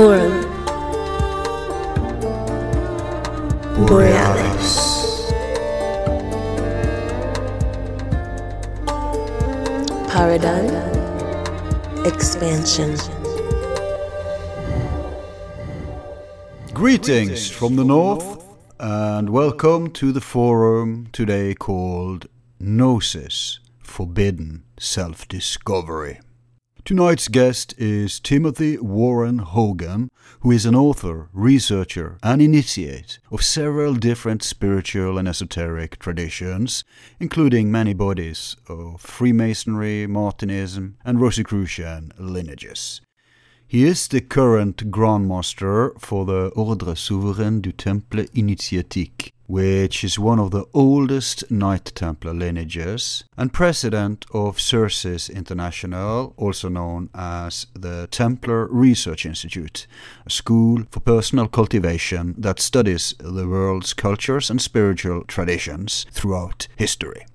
Forum Borealis. Paradigm Expansion. Greetings from the north and welcome to the forum today called Gnosis Forbidden Self Discovery. Tonight's guest is Timothy Warren Hogan, who is an author, researcher, and initiate of several different spiritual and esoteric traditions, including many bodies of Freemasonry, Martinism, and Rosicrucian lineages. He is the current Grand Master for the Ordre Souverain du Temple Initiatique, which is one of the oldest Knight Templar lineages, and president of CIRCES International, also known as the Templar Research Institute, a school for personal cultivation that studies the world's cultures and spiritual traditions throughout history.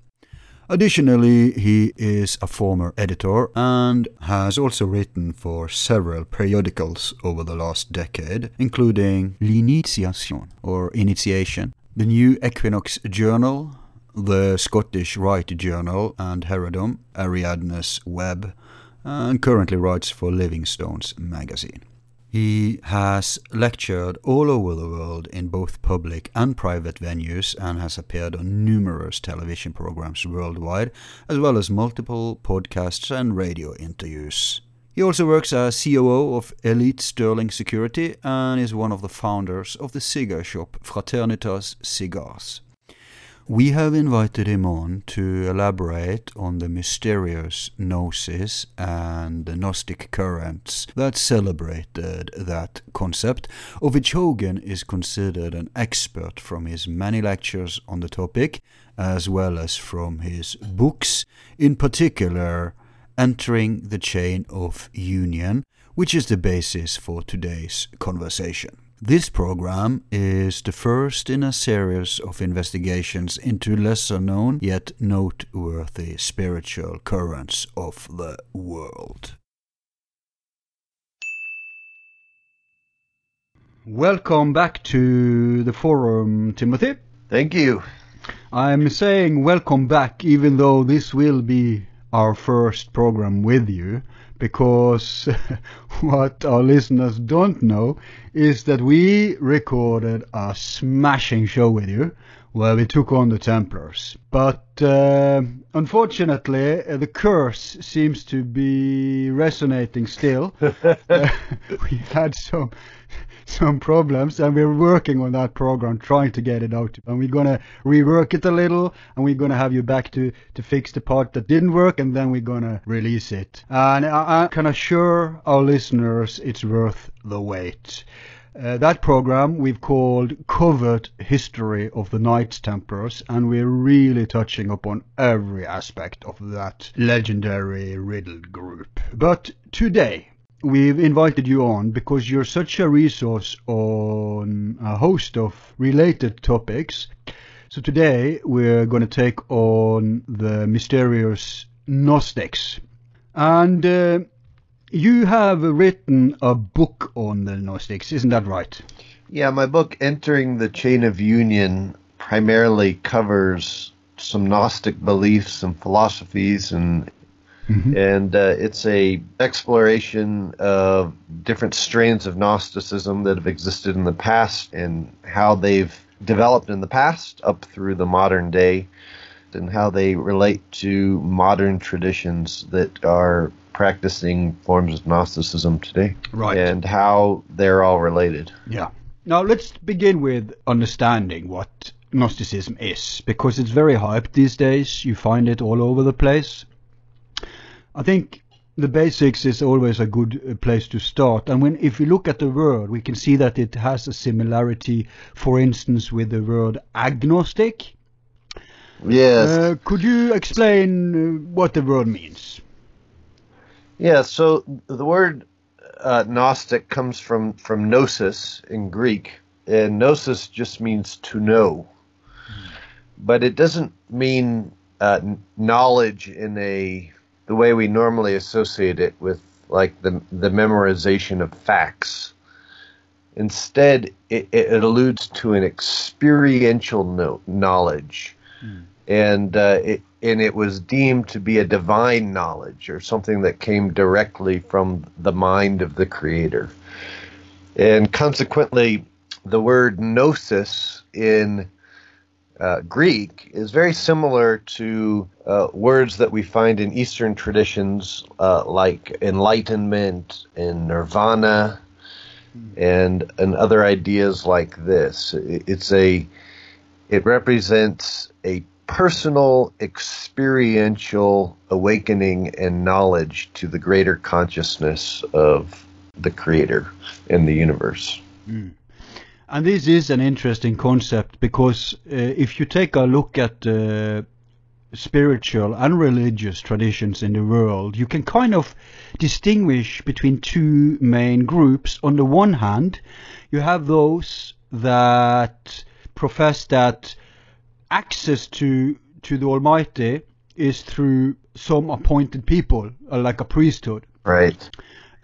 Additionally, he is a former editor and has also written for several periodicals over the last decade, including L'Initiation, or Initiation, the New Equinox Journal, the Scottish Rite Journal, and Heredom, Ariadne's Web, and currently writes for Living Stones magazine. He has lectured all over the world in both public and private venues and has appeared on numerous television programs worldwide, as well as multiple podcasts and radio interviews. He also works as COO of Elite Sterling Security and is one of the founders of the cigar shop Fraternitas Cigars. We have invited him on to elaborate on the mysterious gnosis and the Gnostic currents that celebrated that concept, of which Hogan is considered an expert from his many lectures on the topic, as well as from his books, in particular, Entering the Chain of Union, which is the basis for today's conversation. This program is the first in a series of investigations into lesser known yet noteworthy spiritual currents of the world. Welcome back to the forum, Timothy. Thank you. I'm saying welcome back even though this will be our first program with you because what our listeners don't know is that we recorded a smashing show with you where we took on the Templars. But uh, unfortunately, uh, the curse seems to be resonating still. uh, we had some some problems and we're working on that program trying to get it out and we're going to rework it a little and we're going to have you back to to fix the part that didn't work and then we're going to release it. And I, I can assure our listeners it's worth the wait. Uh, that program we've called Covert History of the Knights Templars, and we're really touching upon every aspect of that legendary riddled group. But today, we've invited you on because you're such a resource on a host of related topics. So today we're going to take on the mysterious Gnostics. And uh, you have written a book on the Gnostics, isn't that right? Yeah, my book, Entering the Chain of Union, primarily covers some Gnostic beliefs and philosophies and Mm-hmm. And uh, it's a exploration of different strains of Gnosticism that have existed in the past and how they've developed in the past up through the modern day and how they relate to modern traditions that are practicing forms of Gnosticism today. Right. And how they're all related. Yeah. Now let's begin with understanding what Gnosticism is, because it's very hyped these days. You find it all over the place. I think the basics is always a good uh, place to start. And when if we look at the word, we can see that it has a similarity, for instance, with the word agnostic. Yes. Uh, could you explain uh, what the word means? Yeah. So the word uh, Gnostic comes from from gnosis in Greek, and gnosis just means to know, mm. but it doesn't mean uh, knowledge in a the way we normally associate it with like the the memorization of facts. Instead, it, it alludes to an experiential no- knowledge, mm. and uh, it, and it was deemed to be a divine knowledge or something that came directly from the mind of the Creator, and consequently, the word gnosis in uh, Greek is very similar to uh, words that we find in Eastern traditions, uh, like enlightenment and nirvana, and and other ideas like this. It's a it represents a personal, experiential awakening and knowledge to the greater consciousness of the Creator and the universe. Mm. And this is an interesting concept because uh, if you take a look at uh, spiritual and religious traditions in the world, you can kind of distinguish between two main groups. On the one hand, you have those that profess that access to to the Almighty is through some appointed people, uh, like a priesthood. Right.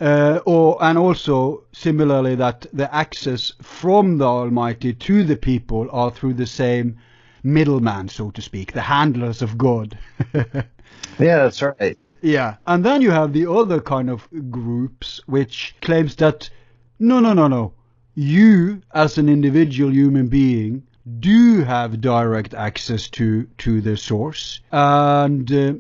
Uh, or and also similarly that the access from the Almighty to the people are through the same middleman, so to speak, the handlers of God. yeah, that's right. Yeah, and then you have the other kind of groups which claims that no, no, no, no, you as an individual human being do have direct access to to the source, and uh,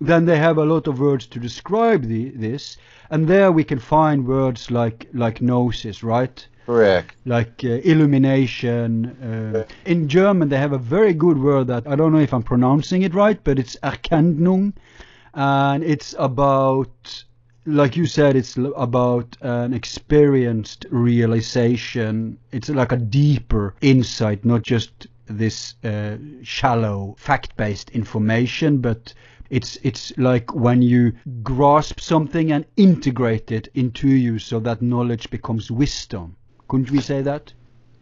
then they have a lot of words to describe the, this, and there we can find words like like gnosis, right? Correct. Like uh, illumination. Uh, in German, they have a very good word that I don't know if I'm pronouncing it right, but it's Erkennung, and it's about, like you said, it's about an experienced realization. It's like a deeper insight, not just this uh, shallow fact-based information, but it's it's like when you grasp something and integrate it into you so that knowledge becomes wisdom. Couldn't we say that?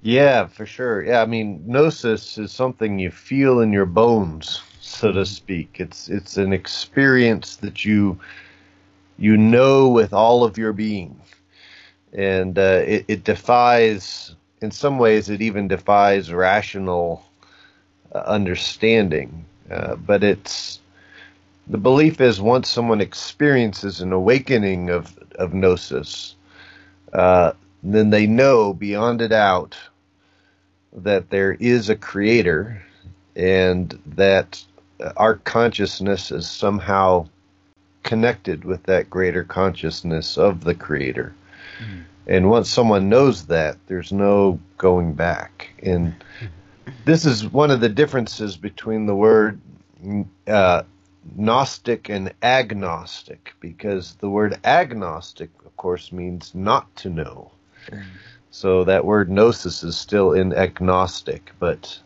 Yeah, for sure. Yeah, I mean, gnosis is something you feel in your bones, so to speak. It's it's an experience that you you know with all of your being, and uh, it, it defies. In some ways, it even defies rational uh, understanding. Uh, but it's the belief is once someone experiences an awakening of, of gnosis, uh, then they know beyond a doubt that there is a creator and that our consciousness is somehow connected with that greater consciousness of the creator. Mm. And once someone knows that, there's no going back. And this is one of the differences between the word uh, Gnostic and agnostic, because the word agnostic, of course, means not to know. So that word gnosis is still in agnostic, but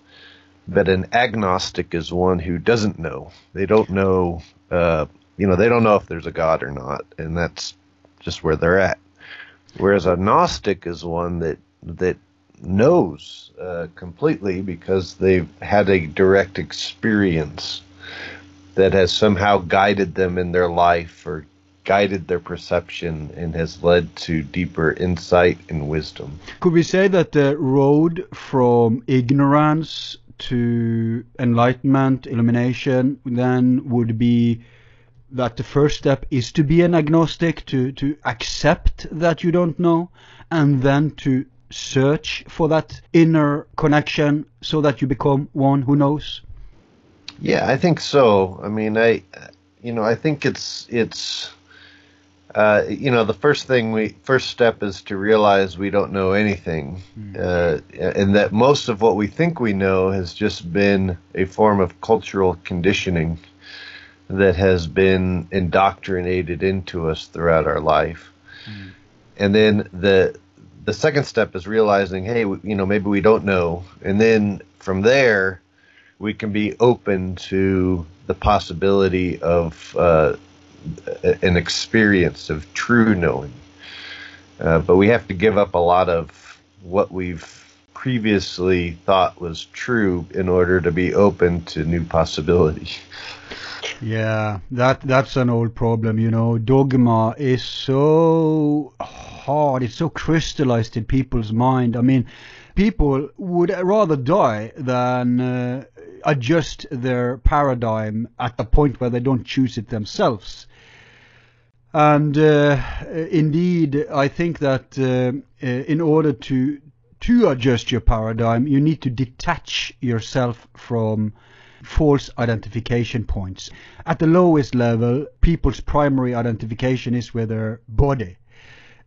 but an agnostic is one who doesn't know. They don't know, uh, you know, they don't know if there's a God or not, and that's just where they're at. Whereas a gnostic is one that that knows uh, completely because they've had a direct experience that has somehow guided them in their life or guided their perception and has led to deeper insight and wisdom. Could we say that the road from ignorance to enlightenment, illumination, then would be that the first step is to be an agnostic, to, to accept that you don't know, and then to search for that inner connection so that you become one who knows? Yeah, I think so. I mean, I, you know, I think it's it's, uh, you know, the first thing we first step is to realize we don't know anything, mm. uh, and that most of what we think we know has just been a form of cultural conditioning that has been indoctrinated into us throughout our life. Mm. And then the the second step is realizing, hey, you know, maybe we don't know, and then from there we can be open to the possibility of uh, an experience of true knowing. Uh, but we have to give up a lot of what we've previously thought was true in order to be open to new possibility. Yeah, that that's an old problem, you know. Dogma is so hard. It's so crystallized in people's mind. I mean, people would rather die than uh, adjust their paradigm at the point where they don't choose it themselves. And uh, indeed, I think that uh, uh in order to to adjust your paradigm, you need to detach yourself from false identification points. At the lowest level, people's primary identification is with their body.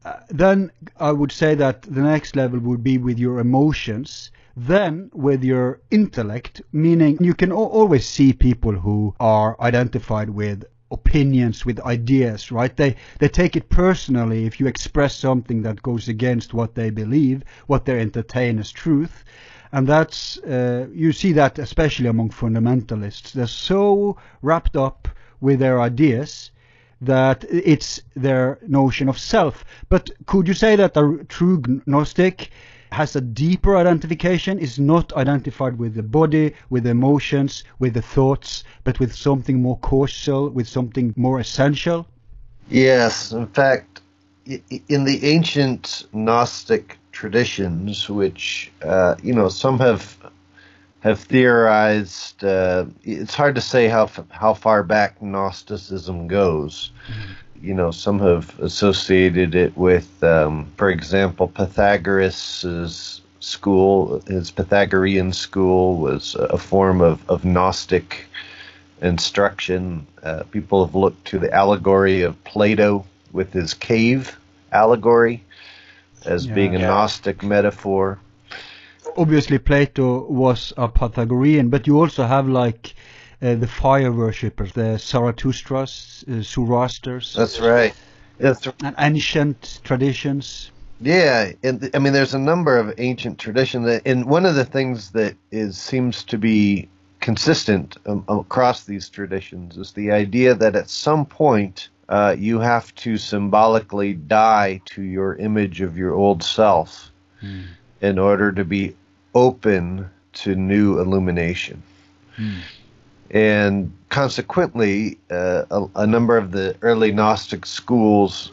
Uh, then I would say that the next level would be with your emotions, then with your intellect, meaning you can always see people who are identified with opinions, with ideas, right? They they take it personally if you express something that goes against what they believe, what they entertain as truth and that's uh, you see that especially among fundamentalists. They're so wrapped up with their ideas that it's their notion of self. But could you say that a true Gnostic has a deeper identification, is not identified with the body, with the emotions, with the thoughts, but with something more causal, with something more essential? Yes, in fact, in the ancient Gnostic traditions, which uh, you know some have have theorized. Uh, it's hard to say how how far back Gnosticism goes. Mm-hmm. You know, some have associated it with, um, for example, Pythagoras' school. His Pythagorean school was a form of, of Gnostic instruction. Uh, people have looked to the allegory of Plato with his cave allegory as yeah, being a yeah. Gnostic metaphor. Obviously, Plato was a Pythagorean, but you also have like uh, the fire worshippers, the Zarathustras, uh, Zoroasters. That's right. Yes. And ancient traditions. Yeah, and I mean, there's a number of ancient traditions, and one of the things that is seems to be consistent um, across these traditions is the idea that at some point uh, you have to symbolically die to your image of your old self mm. in order to be open to new illumination. Mm. And consequently, uh, a, a, number of the early Gnostic schools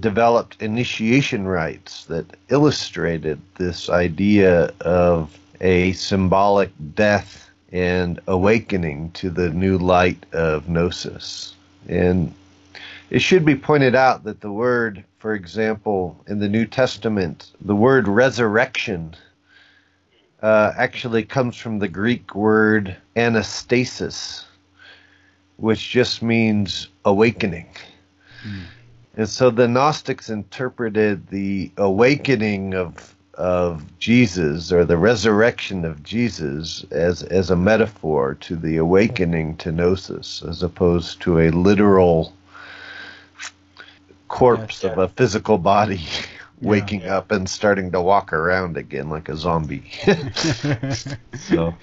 developed initiation rites that illustrated this idea of a symbolic death and awakening to the new light of Gnosis. And it should be pointed out that the word, for example, in the New Testament, the word resurrection uh, actually comes from the Greek word anastasis, which just means awakening. Mm. And so the Gnostics interpreted the awakening of of Jesus or the resurrection of Jesus as as a metaphor to the awakening to gnosis, as opposed to a literal corpse of a physical body waking yeah. up and starting to walk around again like a zombie. so.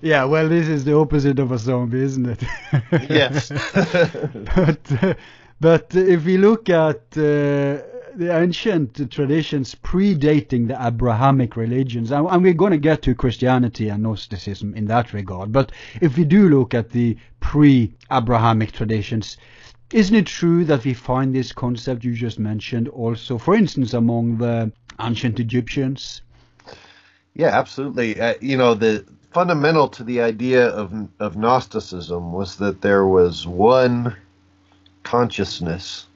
Yeah, well, this is the opposite of a zombie, isn't it? yes. but uh, but if we look at uh, the ancient traditions predating the Abrahamic religions, and, and we're going to get to Christianity and Gnosticism in that regard, but if we do look at the pre-Abrahamic traditions, isn't it true that we find this concept you just mentioned also, for instance, among the ancient Egyptians? Yeah, absolutely. Uh, you know, the fundamental to the idea of of Gnosticism was that there was one consciousness,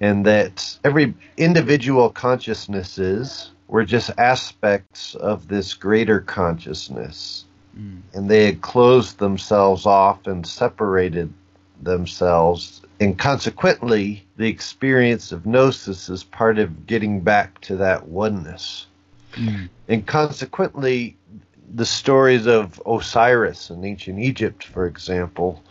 and that every individual consciousnesses were just aspects of this greater consciousness, mm. and they had closed themselves off and separated themselves and consequently, the experience of gnosis is part of getting back to that oneness. Mm. And consequently, the stories of Osiris in ancient Egypt, for example,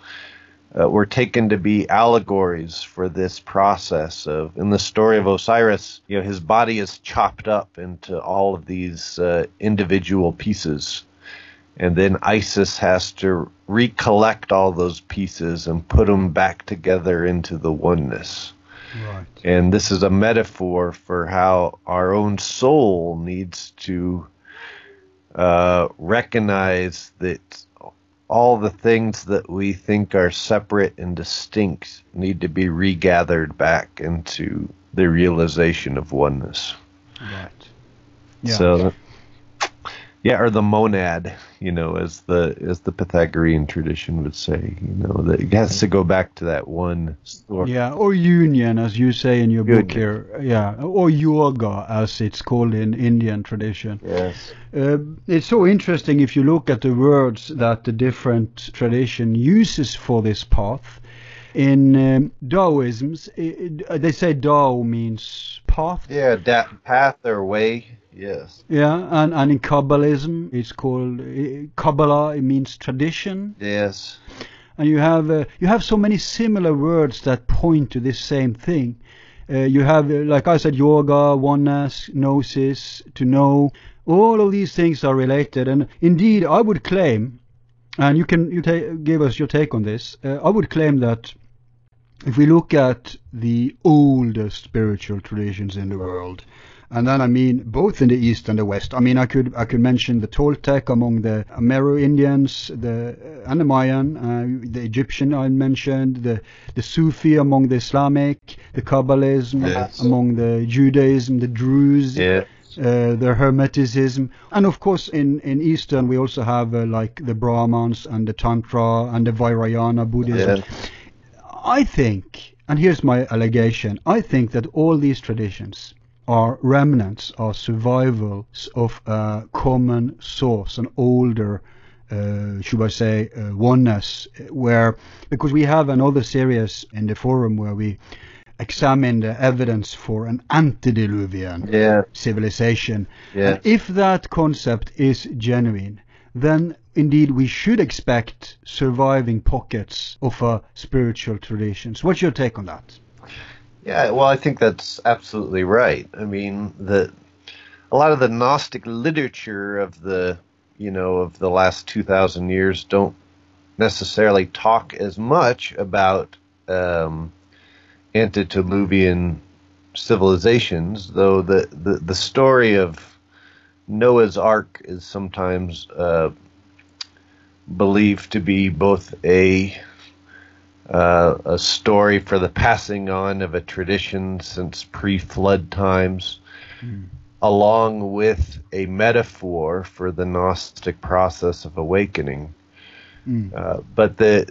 uh, were taken to be allegories for this process of in the story of Osiris, you know, his body is chopped up into all of these uh, individual pieces and then Isis has to recollect all those pieces and put them back together into the oneness. Right. And this is a metaphor for how our own soul needs to uh, recognize that all the things that we think are separate and distinct need to be regathered back into the realization of oneness. Right. Yeah. So, yeah, or the monad, you know, as the as the Pythagorean tradition would say, you know, that it has to go back to that one source. Yeah, or union, as you say in your book here. Yeah, or yoga, as it's called in Indian tradition. Yes. Uh, it's so interesting if you look at the words that the different tradition uses for this path. In um, i- they say Tao means path. Yeah, that path or way. Yes. Yeah, and, and in Kabbalism, it's called uh, Kabbalah. It means tradition, Yes. and you have uh, you have so many similar words that point to this same thing. Uh, you have, uh, like I said, yoga, oneness, gnosis, to know. All of these things are related, and indeed, I would claim, and you can you ta- give us your take on this. Uh, I would claim that if we look at the oldest spiritual traditions in the world, and then I mean both in the east and the west. I mean I could I could mention the Toltec among the Amerindians, the uh, and the Mayan, uh, the Egyptian I mentioned, the the Sufi among the Islamic, the Kabbalism Yes. among the Judaism, the Druze Yeah. uh, the Hermeticism, and of course in in Eastern we also have uh, like the Brahmans and the Tantra and the Vajrayana Buddhism. Yeah. I think, and here's my allegation, I think that all these traditions are remnants, are survivals of a common source, an older, uh, should I say, uh, oneness, uh, where, because we have another series in the forum where we examine the evidence for an antediluvian Yeah. civilization. Yes. And if that concept is genuine, then indeed we should expect surviving pockets of a spiritual traditions. What's your take on that? Yeah, well, I think that's absolutely right. I mean, the a lot of the Gnostic literature of the you know of the last two thousand years don't necessarily talk as much about um, antediluvian civilizations, though the, the the story of Noah's Ark is sometimes uh, believed to be both a uh, a story for the passing on of a tradition since pre-flood times, along with a metaphor for the Gnostic process of awakening. Uh, but the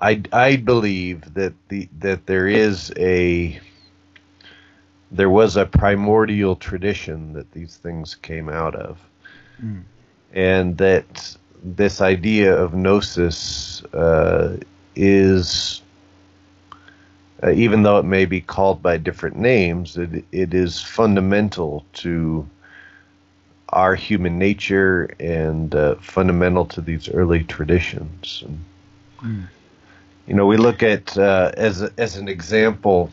I, I believe that the that there is a there was a primordial tradition that these things came out of, and that this idea of gnosis uh, is uh, even though it may be called by different names, it, it is fundamental to our human nature and uh, fundamental to these early traditions. And, You know, we look at uh, as as an example.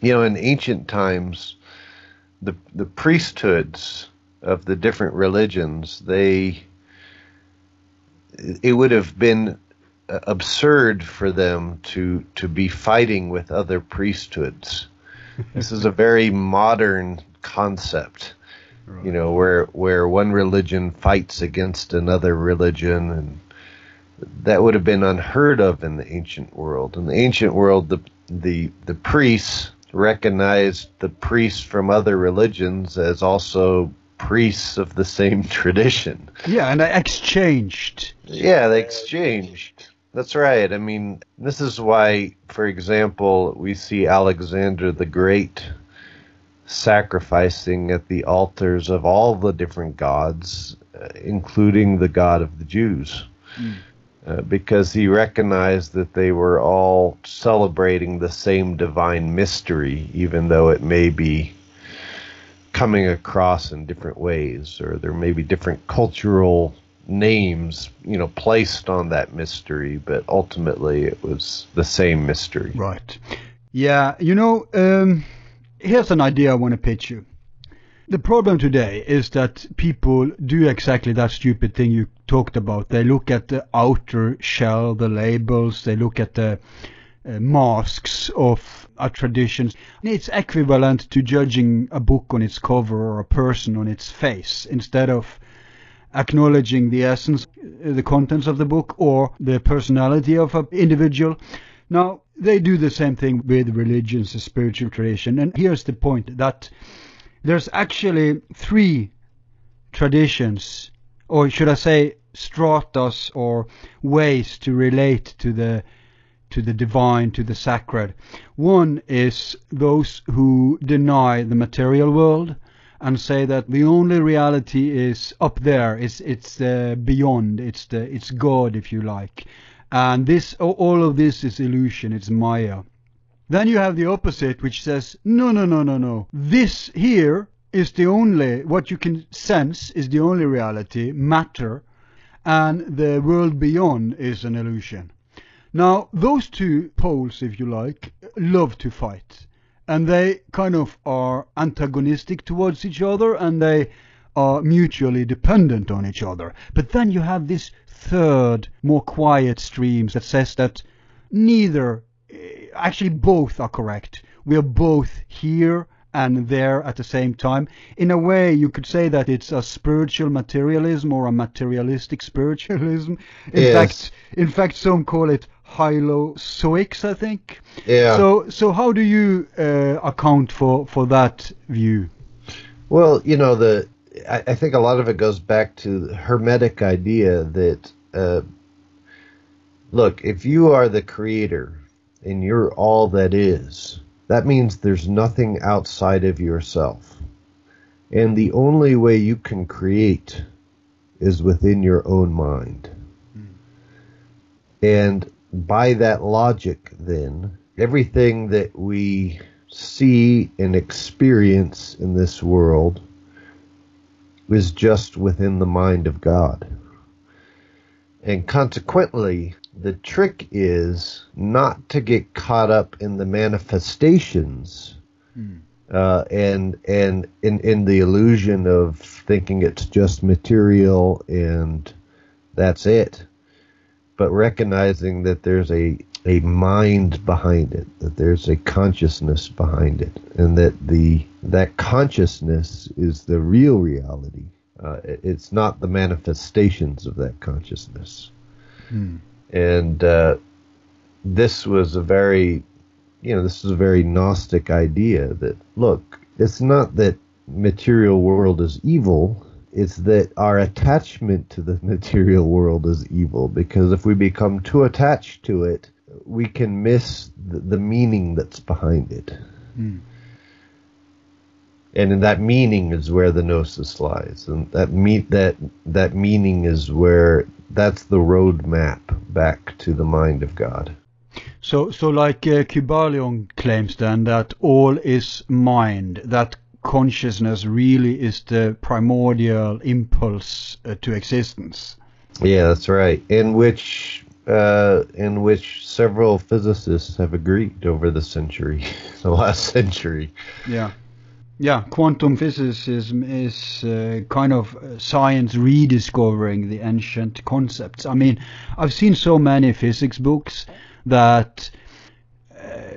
You know, in ancient times, the the priesthoods of the different religions they it would have been absurd for them to to be fighting with other priesthoods. this is a very modern concept, you know, where where one religion fights against another religion, and that would have been unheard of in the ancient world. In the ancient world, the the the priests recognized the priests from other religions as also priests of the same tradition. Yeah, and I exchanged. Yeah, they exchanged. That's right. I mean, this is why, for example, we see Alexander the Great sacrificing at the altars of all the different gods, uh, including the god of the Jews. Uh, because he recognized that they were all celebrating the same divine mystery, even though it may be coming across in different ways, or there may be different cultural names, you know, placed on that mystery, but ultimately it was the same mystery. Right. Yeah, you know, um, here's an idea I want to pitch you. The problem today is that people do exactly that stupid thing you talked about. They look at the outer shell, the labels, they look at the uh, masks of a tradition. It's equivalent to judging a book on its cover or a person on its face instead of acknowledging the essence, uh, the contents of the book, or the personality of an individual. Now, they do the same thing with religions, the spiritual tradition. And here's the point that there's actually three traditions, or should I say, stratas or ways to relate to the to the divine, to the sacred. One is those who deny the material world and say that the only reality is up there. It's it's uh, beyond. It's the it's God, if you like. And this all of this is illusion. It's Maya. Then you have the opposite, which says no, no, no, no, no. This here is the only what you can sense is the only reality, matter, and the world beyond is an illusion. Now, those two poles, if you like, love to fight and they kind of are antagonistic towards each other and they are mutually dependent on each other. But then you have this third, more quiet stream that says that neither, eh, actually both are correct. We are both here and there at the same time. In a way, you could say that it's a spiritual materialism or a materialistic spiritualism. In Yes. fact, in fact, some call it hylozoics, I think. Yeah. So, so how do you uh, account for for that view? Well, you know, the I, I think a lot of it goes back to the hermetic idea that uh, look, if you are the creator and you're all that is, that means there's nothing outside of yourself. And the only way you can create is within your own mind. And by that logic, then, everything that we see and experience in this world is just within the mind of God. And consequently, the trick is not to get caught up in the manifestations uh, and and in in the illusion of thinking it's just material and that's it, but recognizing that there's a a mind behind it, that there's a consciousness behind it, and that the that consciousness is the real reality. Uh, it's not the manifestations of that consciousness. And uh, this was a very, you know, this is a very Gnostic idea that look, it's not that material world is evil. It's that our attachment to the material world is evil because if we become too attached to it, we can miss the, the meaning that's behind it. And in that meaning is where the gnosis lies, and that me- that that meaning is where that's the roadmap back to the mind of God. So, so like uh, Kybalion claims then that all is mind, that consciousness really is the primordial impulse uh, to existence. Yeah, that's right. In which uh, in which several physicists have agreed over the century, the last century. Yeah. Yeah, quantum physicism is uh, kind of science rediscovering the ancient concepts. I mean, I've seen so many physics books that uh,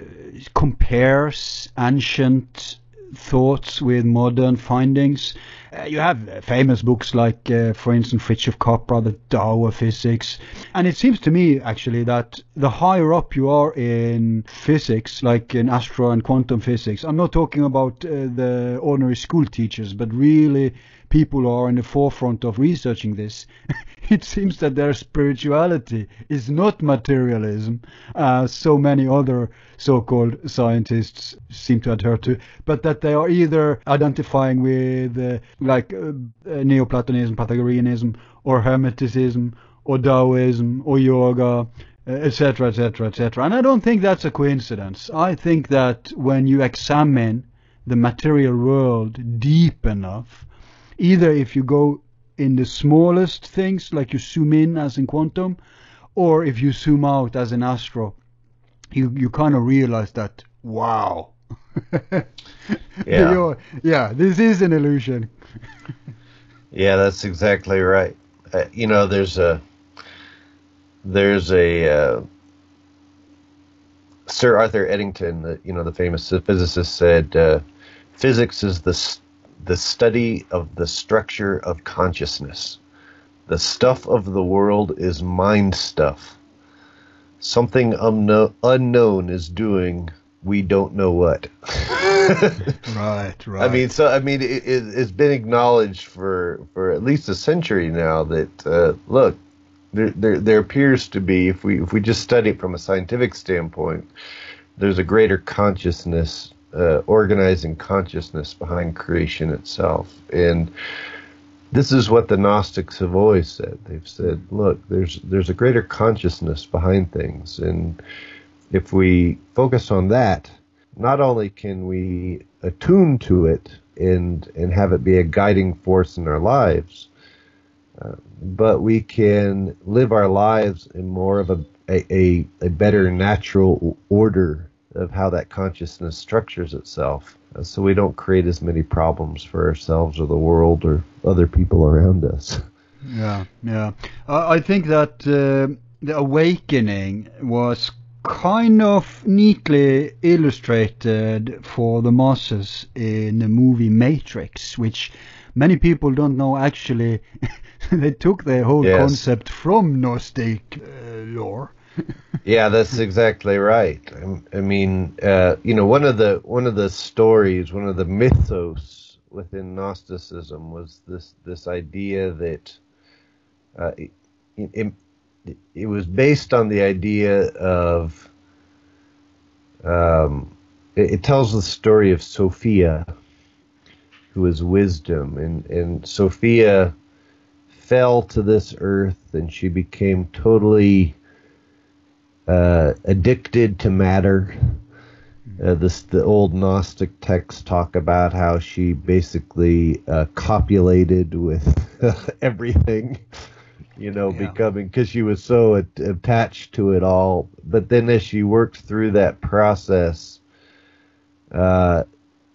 compares ancient thoughts with modern findings. Uh, you have uh, famous books like, uh, for instance, Fritjof Capra, The Tao of Physics. And it seems to me, actually, that the higher up you are in physics, like in astro and quantum physics, I'm not talking about uh, the ordinary school teachers, but really people are in the forefront of researching this. it seems that their spirituality is not materialism, as so many other so-called scientists seem to adhere to, but that they are either identifying with uh, like uh, Neoplatonism, Pythagoreanism, or Hermeticism, or Taoism, or yoga, etc., etc., etc. And I don't think that's a coincidence. I think that when you examine the material world deep enough, either if you go in the smallest things, like you zoom in as in quantum, or if you zoom out as in astro, you, you kind of realize that, wow. Yeah. Yeah, this is an illusion. Yeah, that's exactly right. Uh, you know, there's a there's a uh, Sir Arthur Eddington, the, you know, the famous physicist, said uh, physics is the the study of the structure of consciousness. The stuff of the world is mind stuff. Something unknown, unknown is doing we don't know what. right, right. I mean, so I mean, it, it, has been acknowledged for for at least a century now that uh, look, there, there there appears to be, if we if we just study it from a scientific standpoint, there's a greater consciousness, uh, organizing consciousness behind creation itself, and this is what the Gnostics have always said. They've said, look, there's there's a greater consciousness behind things, and if we focus on that, not only can we attune to it and and have it be a guiding force in our lives, uh, but we can live our lives in more of a, a, a better natural order of how that consciousness structures itself uh, so we don't create as many problems for ourselves or the world or other people around us. Yeah, yeah. I think that uh, the awakening was kind of neatly illustrated for the masses in the movie Matrix, which many people don't know actually they took the whole yes. concept from Gnostic uh, lore. Yeah, that's exactly right. I, I mean, uh, you know, one of the one of the stories, one of the mythos within Gnosticism was this this idea that uh, it, it, it was based on the idea of um, it, it, tells the story of Sophia, who is wisdom, and and Sophia fell to this earth, and she became totally uh, addicted to matter. Uh, this the old Gnostic texts talk about how she basically uh, copulated with everything you know, yeah. becoming because she was so attached to it all. But then as she worked through that process, uh,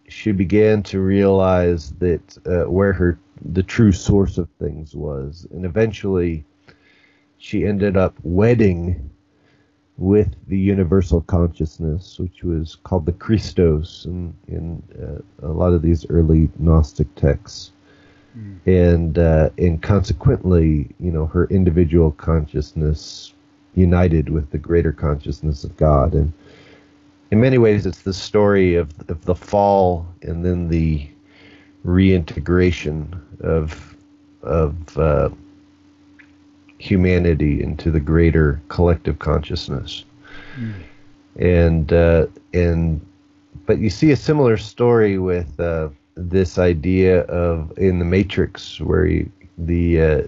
she began to realize that uh, where her the true source of things was, and eventually she ended up wedding with the universal consciousness, which was called the Christos in, in uh, a lot of these early Gnostic texts. Mm. And uh, and consequently, you know, her individual consciousness united with the greater consciousness of God. And in many ways, it's the story of of the fall and then the reintegration of of uh, humanity into the greater collective consciousness. Mm. And uh, and but you see a similar story with uh, this idea of in the Matrix where you, the uh,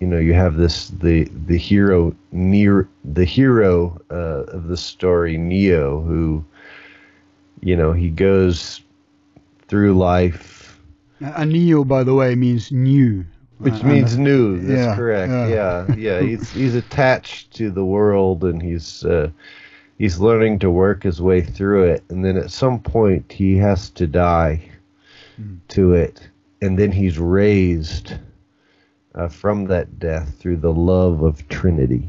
you know you have this the the hero near the hero uh, of the story Neo who you know he goes through life. And Neo, by the way, means new. Which uh, means new. That's yeah, correct. Yeah, yeah. yeah. He's he's attached to the world, and he's uh, he's learning to work his way through it. And then at some point, he has to die mm. to it, and then he's raised uh, from that death through the love of Trinity,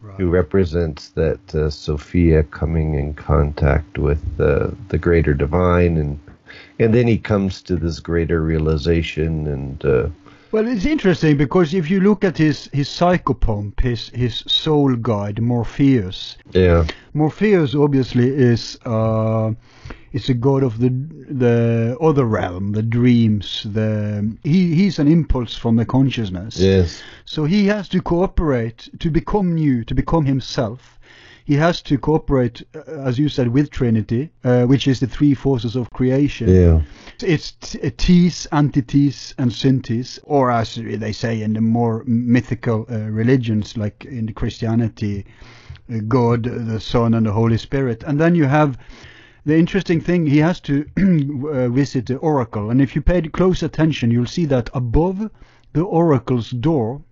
right. who represents that uh, Sophia coming in contact with uh, the greater divine, and and then he comes to this greater realization and. Well, it's interesting because if you look at his his psychopomp, his his soul guide, Morpheus. Yeah. Morpheus obviously is uh, is a god of the the other realm, the dreams. The he he's an impulse from the consciousness. Yes. So he has to cooperate to become new, to become himself. He has to cooperate, uh, as you said, with Trinity, uh, which is the three forces of creation. Yeah. It's t- tes, antites, and syntes, or as they say in the more mythical uh, religions, like in Christianity, uh, God, the Son, and the Holy Spirit. And then you have the interesting thing, he has to uh, visit the oracle, and if you paid close attention, you'll see that above the oracle's door,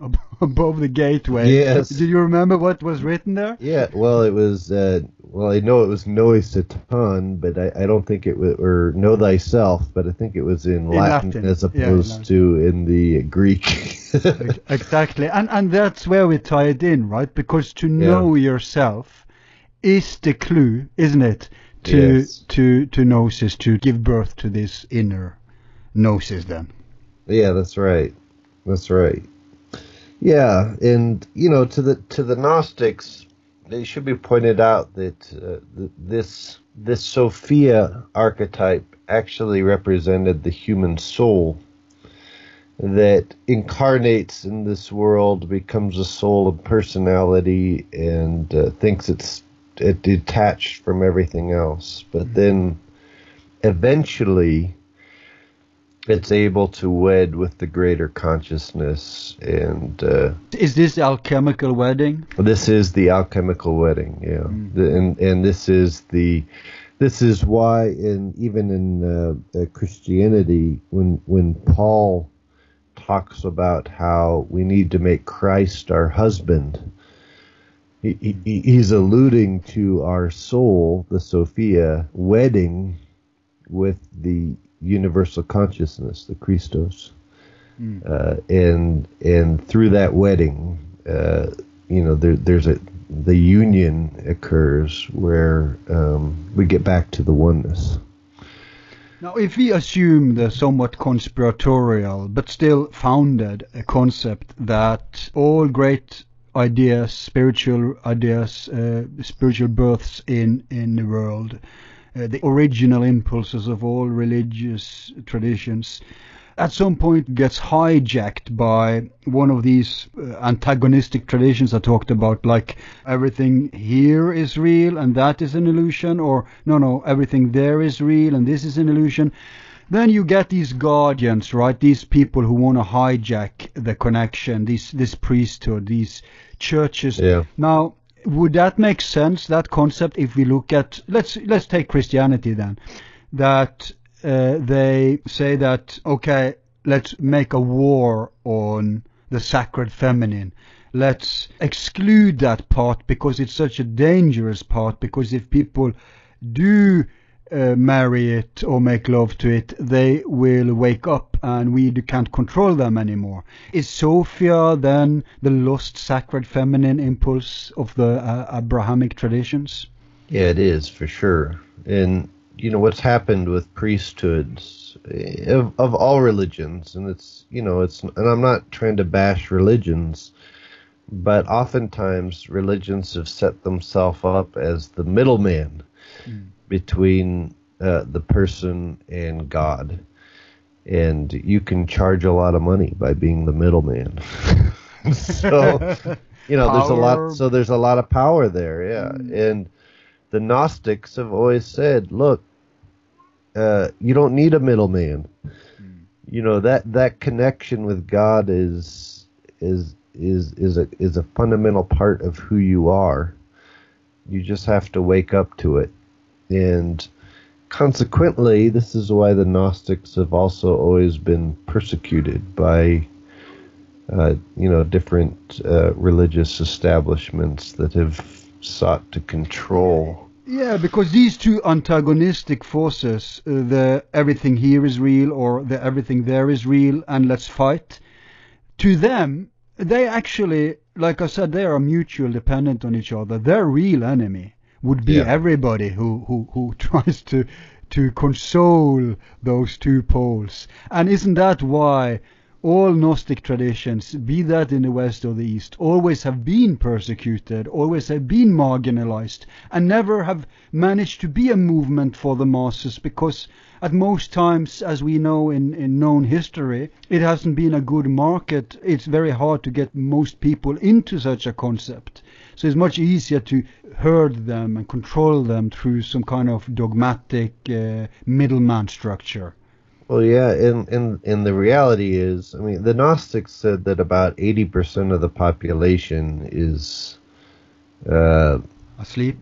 above the gateway. Yes. Did you remember what was written there? Yeah. Well, it was. Uh, well, I know it was Know Satan, but I, I, don't think it was or Know Thyself, but I think it was in, in Latin, Latin, as opposed yeah, to in the Greek. exactly, and and that's where we tie it in, right? Because to know yeah. yourself is the clue, isn't it? to yes. to to gnosis to give birth to this inner gnosis then yeah that's right That's right. Yeah, and you know, to the to the Gnostics, it should be pointed out that uh, this this Sophia archetype actually represented the human soul that incarnates in this world, becomes a soul of personality, and uh, thinks it's it detached from everything else. But mm-hmm. then eventually it's able to wed with the greater consciousness and uh, is this alchemical wedding this is the alchemical wedding yeah mm. the, and and this is the this is why in even in uh, uh, christianity when when paul talks about how we need to make christ our husband he, he, he's alluding to our soul the sophia wedding with the universal consciousness, the Christos, mm. uh, and and through that wedding, uh, you know, there, there's a the union occurs where um, we get back to the oneness. Now, if we assume the somewhat conspiratorial but still founded concept that all great ideas, spiritual ideas, uh, spiritual births in in the world uh, the original impulses of all religious traditions, at some point gets hijacked by one of these uh, antagonistic traditions I talked about, like everything here is real and that is an illusion, or no, no, everything there is real and this is an illusion. Then you get these guardians, right? These people who want to hijack the connection, these this priesthood, these churches. Yeah. Now, would that make sense that concept if we look at let's let's take Christianity then that uh, they say that okay let's make a war on the sacred feminine. Let's exclude that part because it's such a dangerous part because if people do uh, marry it or make love to it, they will wake up and we can't control them anymore. Is Sophia then the lost sacred feminine impulse of the uh, Abrahamic traditions? Yeah, it is for sure. And you know what's happened with priesthoods eh, of, of all religions, and it's you know it's and I'm not trying to bash religions, but oftentimes religions have set themselves up as the middleman. Mm between uh, the person and God. And you can charge a lot of money by being the middleman. so, you know, power. there's a lot. So there's a lot of power there, yeah. Mm. And the Gnostics have always said, look, uh, you don't need a middleman. Mm. You know that that connection with God is is is is a is a fundamental part of who you are. You just have to wake up to it and consequently, this is why the Gnostics have also always been persecuted by, uh, you know, different uh, religious establishments that have sought to control. Yeah, because these two antagonistic forces, uh, the everything here is real or the everything there is real and let's fight, to them, they actually, like I said, they are mutual dependent on each other. They're real enemy would be yeah. everybody who, who, who tries to to console those two poles. And isn't that why all Gnostic traditions, be that in the West or the East, always have been persecuted, always have been marginalized, and never have managed to be a movement for the masses because at most times, as we know in, in known history, it hasn't been a good market. It's very hard to get most people into such a concept. So it's much easier to herd them and control them through some kind of dogmatic uh, middleman structure. Well, yeah, and, and and the reality is, I mean, the Gnostics said that about eighty percent of the population is uh, asleep.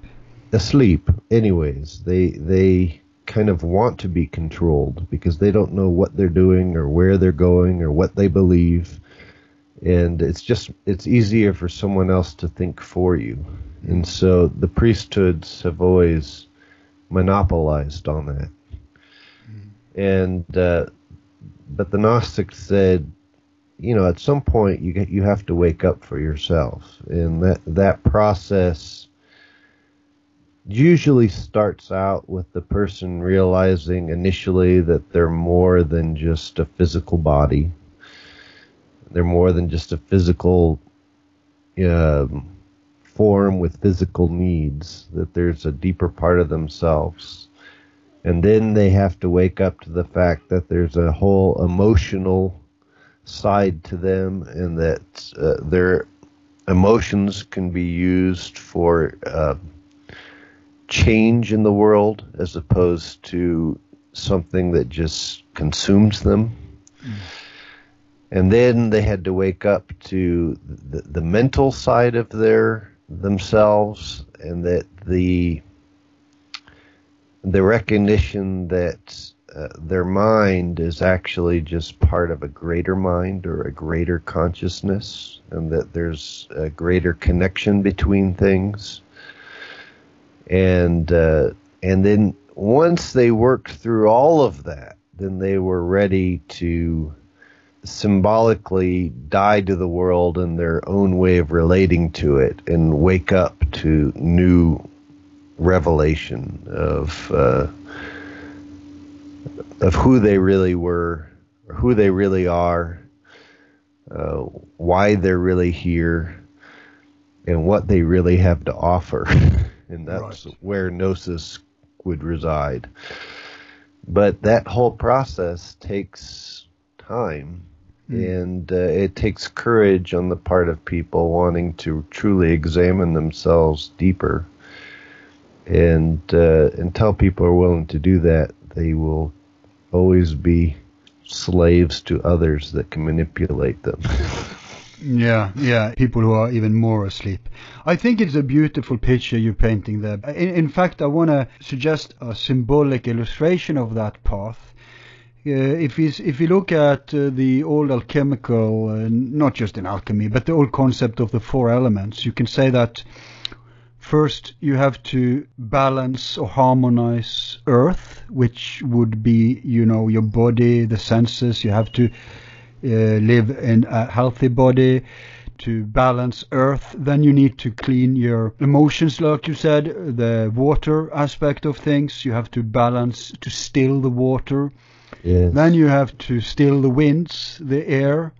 Asleep, anyways. They they kind of want to be controlled because they don't know what they're doing or where they're going or what they believe, and it's just it's easier for someone else to think for you, and so the priesthoods have always monopolized on that. And uh, but the Gnostics said, you know, at some point you get you have to wake up for yourself, and that that process usually starts out with the person realizing initially that they're more than just a physical body they're more than just a physical uh, form with physical needs, that there's a deeper part of themselves. And then they have to wake up to the fact that there's a whole emotional side to them and that uh, their emotions can be used for uh, change in the world as opposed to something that just consumes them. Mm. And then they had to wake up to the, the mental side of their themselves and that the the recognition that uh, their mind is actually just part of a greater mind or a greater consciousness and that there's a greater connection between things. And uh, and then once they worked through all of that then they were ready to symbolically die to the world in their own way of relating to it and wake up to new revelation of uh, of who they really were, who they really are, uh, why they're really here, and what they really have to offer, and that's right. where gnosis would reside. But that whole process takes time Mm. And uh, it takes courage on the part of people wanting to truly examine themselves deeper. And uh, until people are willing to do that, they will always be slaves to others that can manipulate them. Yeah, yeah, people who are even more asleep. I think it's a beautiful picture you're painting there. In, in fact, I want to suggest a symbolic illustration of that path if we if we look at uh, the old alchemical, uh, not just in alchemy, but the old concept of the four elements, you can say that first you have to balance or harmonize earth, which would be you know your body, the senses. You have to uh, live in a healthy body to balance earth. Then you need to clean your emotions, like you said, the water aspect of things. You have to balance to still the water Then you have to still the winds, the air,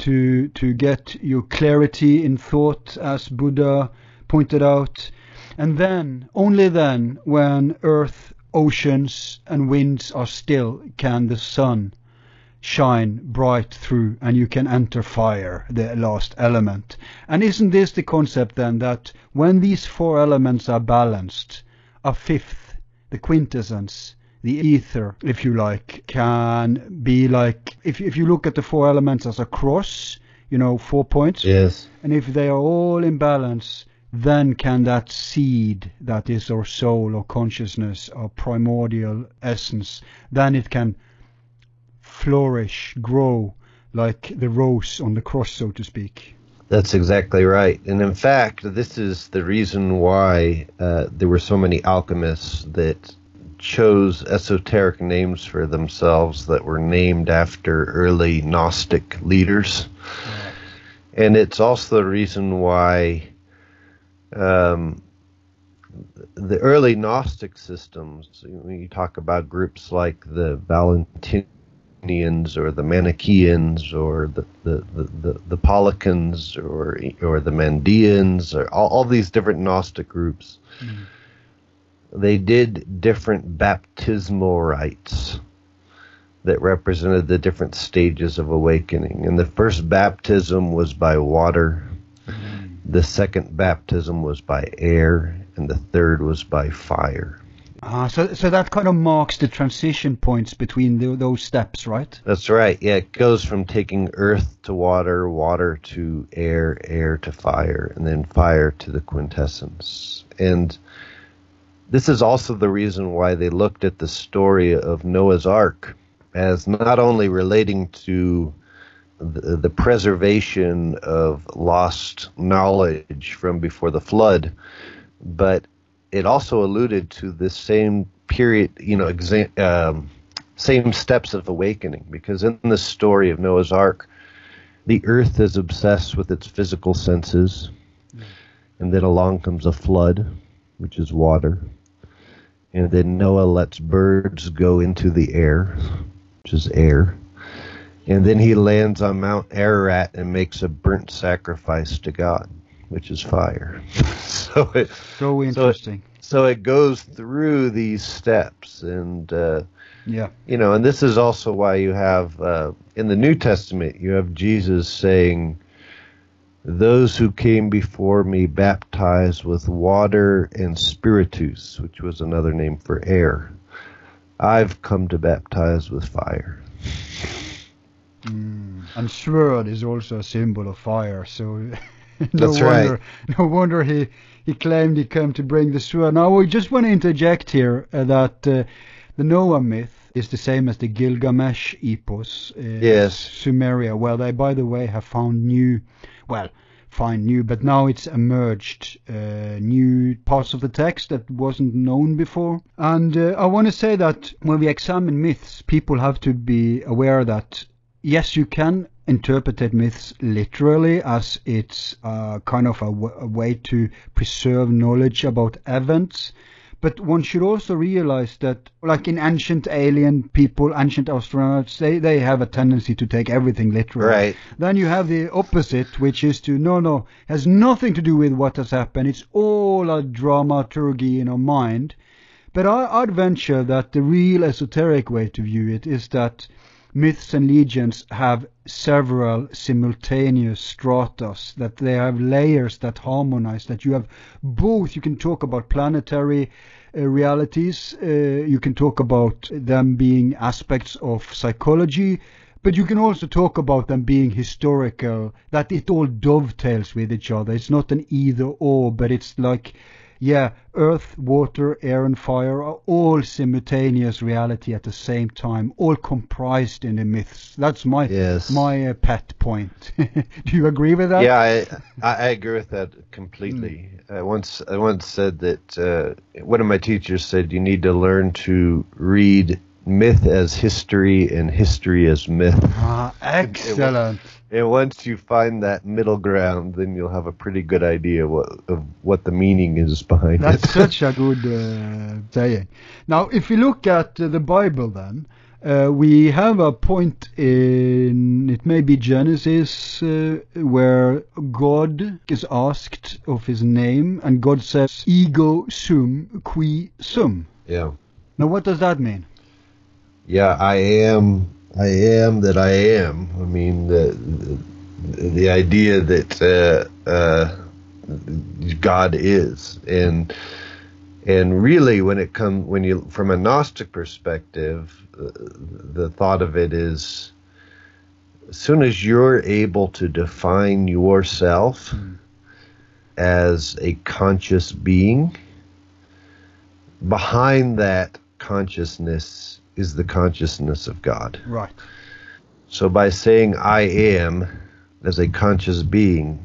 to to get your clarity in thought, as Buddha pointed out. And then, only then, when earth, oceans, and winds are still, can the sun shine bright through and you can enter fire, the last element. And isn't this the concept then that when these four elements are balanced, a fifth, the quintessence, the ether, if you like, can be like if if you look at the four elements as a cross, you know, four points. Yes. And if they are all in balance, then can that seed that is our soul or consciousness, or primordial essence, then it can flourish, grow like the rose on the cross, so to speak. That's exactly right. And in fact, this is the reason why uh, there were so many alchemists that chose esoteric names for themselves that were named after early Gnostic leaders. And it's also the reason why um, the early Gnostic systems, when you talk about groups like the Valentinians or the Manichaeans or the, the, the, the, the Paulicians or, or the Mandeans or all, all these different Gnostic groups. Mm they did different baptismal rites that represented the different stages of awakening. And the first baptism was by water, the second baptism was by air, and the third was by fire. Ah, so so that kind of marks the transition points between the, those steps, right? That's right. Yeah, it goes from taking earth to water, water to air, air to fire, and then fire to the quintessence. And this is also the reason why they looked at the story of Noah's Ark as not only relating to the, the preservation of lost knowledge from before the flood, but it also alluded to this same period, you know, exa- um, same steps of awakening. Because in the story of Noah's Ark, the earth is obsessed with its physical senses, and then along comes a flood, which is water, and then Noah lets birds go into the air, which is air. and then he lands on Mount Ararat and makes a burnt sacrifice to God, which is fire. so it, so interesting. So it, so it, goes through these steps, and uh, yeah, you know, and this is also why you have uh, in the New Testament you have Jesus saying, "Those who came before me baptized with water and spiritus, which was another name for air. I've come to baptize with fire." Mm. And sword is also a symbol of fire, so no That's wonder, right. no wonder he he claimed he came to bring the sword. Now we just want to interject here uh, that uh, the Noah myth is the same as the Gilgamesh epos. Uh, Yes. Sumeria, where they, by the way, have found new, well, find new, but now it's emerged uh, new parts of the text that wasn't known before. And uh, I want to say that when we examine myths, people have to be aware that yes, you can interpret myths literally as it's uh, kind of a, w- a way to preserve knowledge about events. But one should also realize that, like in ancient alien people, ancient astronauts, they, they have a tendency to take everything literally. Right. Then you have the opposite, which is to, no, no, has nothing to do with what has happened. It's all a dramaturgy in our mind. But I, I'd venture that the real esoteric way to view it is that myths and legends have several simultaneous stratas, that they have layers that harmonize, that you have both. You can talk about planetary uh, realities, uh, you can talk about them being aspects of psychology, but you can also talk about them being historical, that it all dovetails with each other. It's not an either or, but it's like yeah, earth, water, air, and fire are all simultaneous reality at the same time, all comprised in the myths. That's my Yes. my uh, pet point. Do you agree with that? Yeah, I, I agree with that completely. I once I once said that uh, one of my teachers said you need to learn to read myth as history and history as myth. Ah, excellent. And once you find that middle ground, then you'll have a pretty good idea what of what the meaning is behind That's it. That's such a good uh, saying. Now, if you look at uh, the Bible, then uh, we have a point in it may be Genesis uh, where God is asked of His name, and God says, "Ego sum qui sum." yeah, Now, what does that mean? yeah. I am. I am that I am. I mean the the, the idea that uh, uh, God is, and and really when it comes when you from a Gnostic perspective, uh, the thought of it is as soon as you're able to define yourself as a conscious being, behind that consciousness is the consciousness of God. Right. So by saying I am as a conscious being,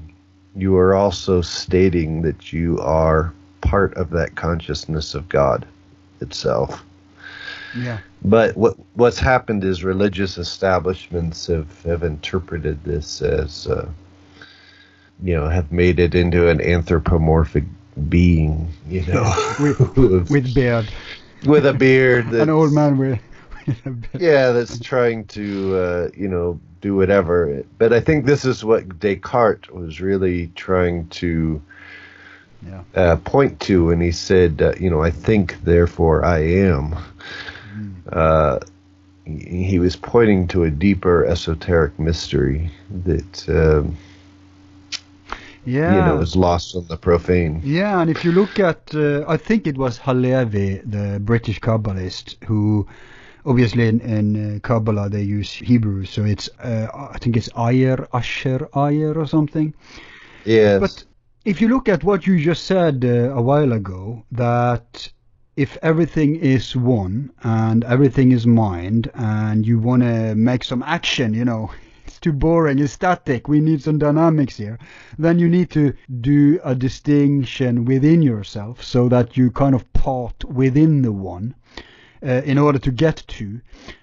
you are also stating that you are part of that consciousness of God itself. Yeah. But what what's happened is religious establishments have, have interpreted this as, uh, you know, have made it into an anthropomorphic being, you know, With, with beard, with a beard. an old man with. with a beard. yeah, that's trying to uh, you know do whatever. But I think this is what Descartes was really trying to Yeah. uh, point to when he said, uh, you know, I think, therefore I am. Uh, he, he was pointing to a deeper esoteric mystery that um, Yeah. you know is lost on the profane. Yeah, and if you look at, uh, I think it was Halevi, the British Kabbalist, who obviously in, in uh, Kabbalah they use Hebrew, so it's, uh, I think it's Ehyeh, Asher, Ehyeh or something. Yes. But if you look at what you just said uh, a while ago, that if everything is one and everything is mind and you want to make some action, you know, too boring, it's static, we need some dynamics here, then you need to do a distinction within yourself so that you kind of part within the one. Uh, in order to get to,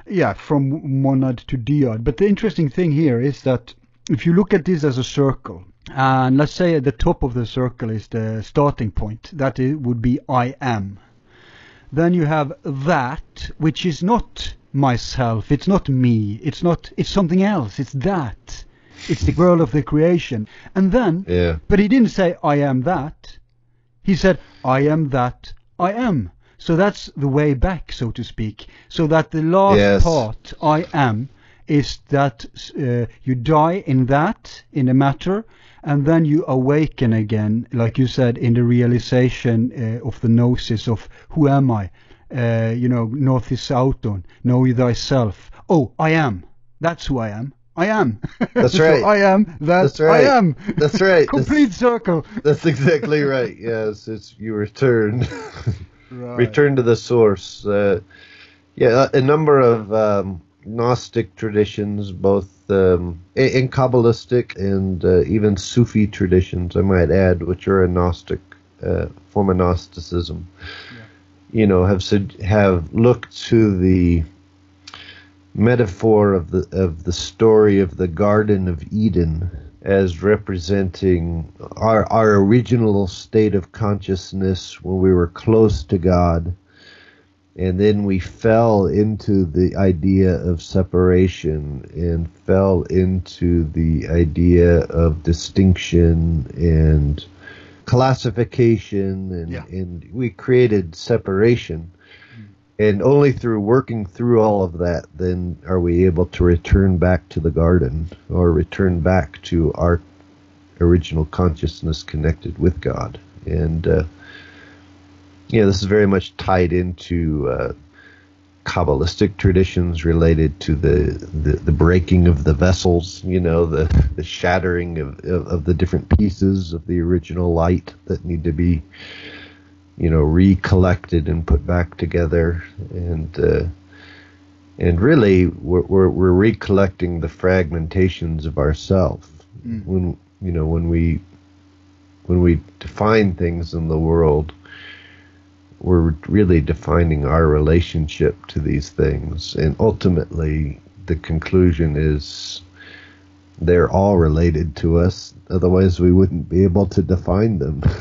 yeah, from monad to dyad. But the interesting thing here is that if you look at this as a circle, and let's say at the top of the circle is the starting point, that i- would be I am. Then you have that, which is not myself. It's not me. It's not. It's something else. It's that. It's the world of the creation. And then, Yeah. but he didn't say I am that. He said I am that I am. So that's the way back, so to speak. So that the last Yes. part I am is that uh, you die in that in the matter, and then you awaken again, like you said, in the realization uh, of the gnosis of who am I? Uh, you know, gnothi sauton, know thyself. Oh, I am. That's who I am. I am. That's So right. I am. That That's right. I am. That's right. Complete circle. That's exactly right. Yes, it's you return, Right. return to the source. Uh, yeah, a, number of um, Gnostic traditions, both um, in, in Kabbalistic and uh, even Sufi traditions, I might add, which are a Gnostic uh, form of Gnosticism. You know, have have looked to the metaphor of the of the story of the Garden of Eden as representing our our original state of consciousness when we were close to God and then we fell into the idea of separation and fell into the idea of distinction and classification and, Yeah. and we created separation and only through working through all of that then are we able to return back to the garden or return back to our original consciousness connected with God. And uh, yeah, this is very much tied into uh, Kabbalistic traditions related to the, the, the breaking of the vessels, you know, the, the shattering of, of, of the different pieces of the original light that need to be you know, recollected and put back together, and uh, and really we're, we're we're recollecting the fragmentations of ourself. When you know when we when we define things in the world, we're really defining our relationship to these things, and ultimately the conclusion is they're all related to us. Otherwise, we wouldn't be able to define them.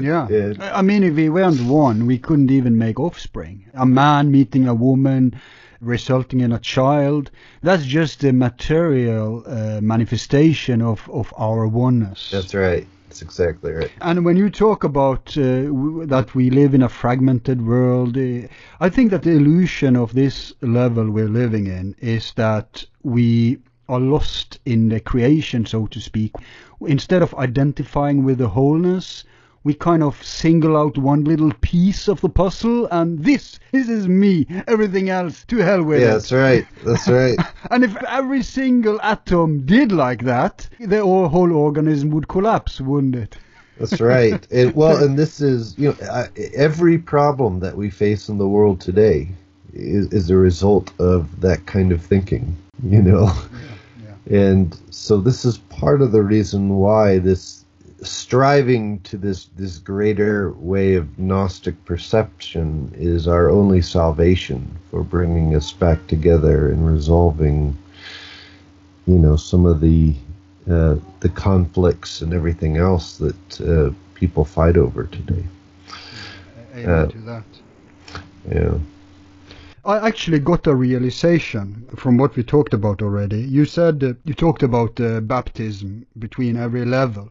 Yeah. Yeah. I mean, if we weren't one, we couldn't even make offspring. A man meeting a woman, resulting in a child, that's just a material uh, manifestation of, of our oneness. That's right. That's exactly right. And when you talk about uh, that we live in a fragmented world, uh, I think that the illusion of this level we're living in is that we are lost in the creation, so to speak. Instead of identifying with the wholeness, we kind of single out one little piece of the puzzle, and this, this is me. Everything else, to hell with Yeah, it. that's right. That's right. And if every single atom did like that, the whole organism would collapse, wouldn't it? That's right. Well, and this is you know every problem that we face in the world today is, is a result of that kind of thinking. You know, and so this is part of the reason why this striving to this this greater way of gnostic perception is our only salvation for bringing us back together and resolving you know some of the uh, the conflicts and everything else that uh, people fight over today. Amen Uh, to that. Yeah. I actually got a realization from what we talked about already. You said uh, you talked about uh, baptism between every level.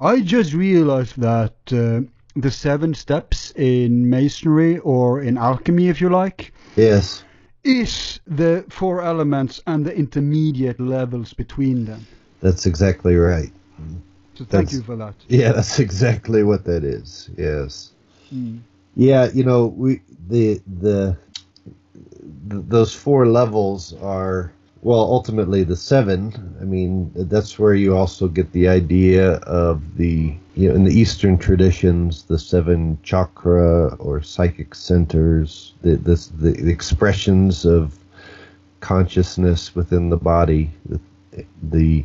I just realized that uh, the seven steps in masonry or in alchemy, if you like, Yes. is the four elements and the intermediate levels between them. That's exactly right. So thank That's- you for that. Yeah, that's exactly what that is. Yes. Mm. Yeah, you know, we the the th- those four levels are well ultimately the seven i mean that's where you also get the idea of the you know in the eastern traditions the seven chakra or psychic centers the this the, the expressions of consciousness within the body the, the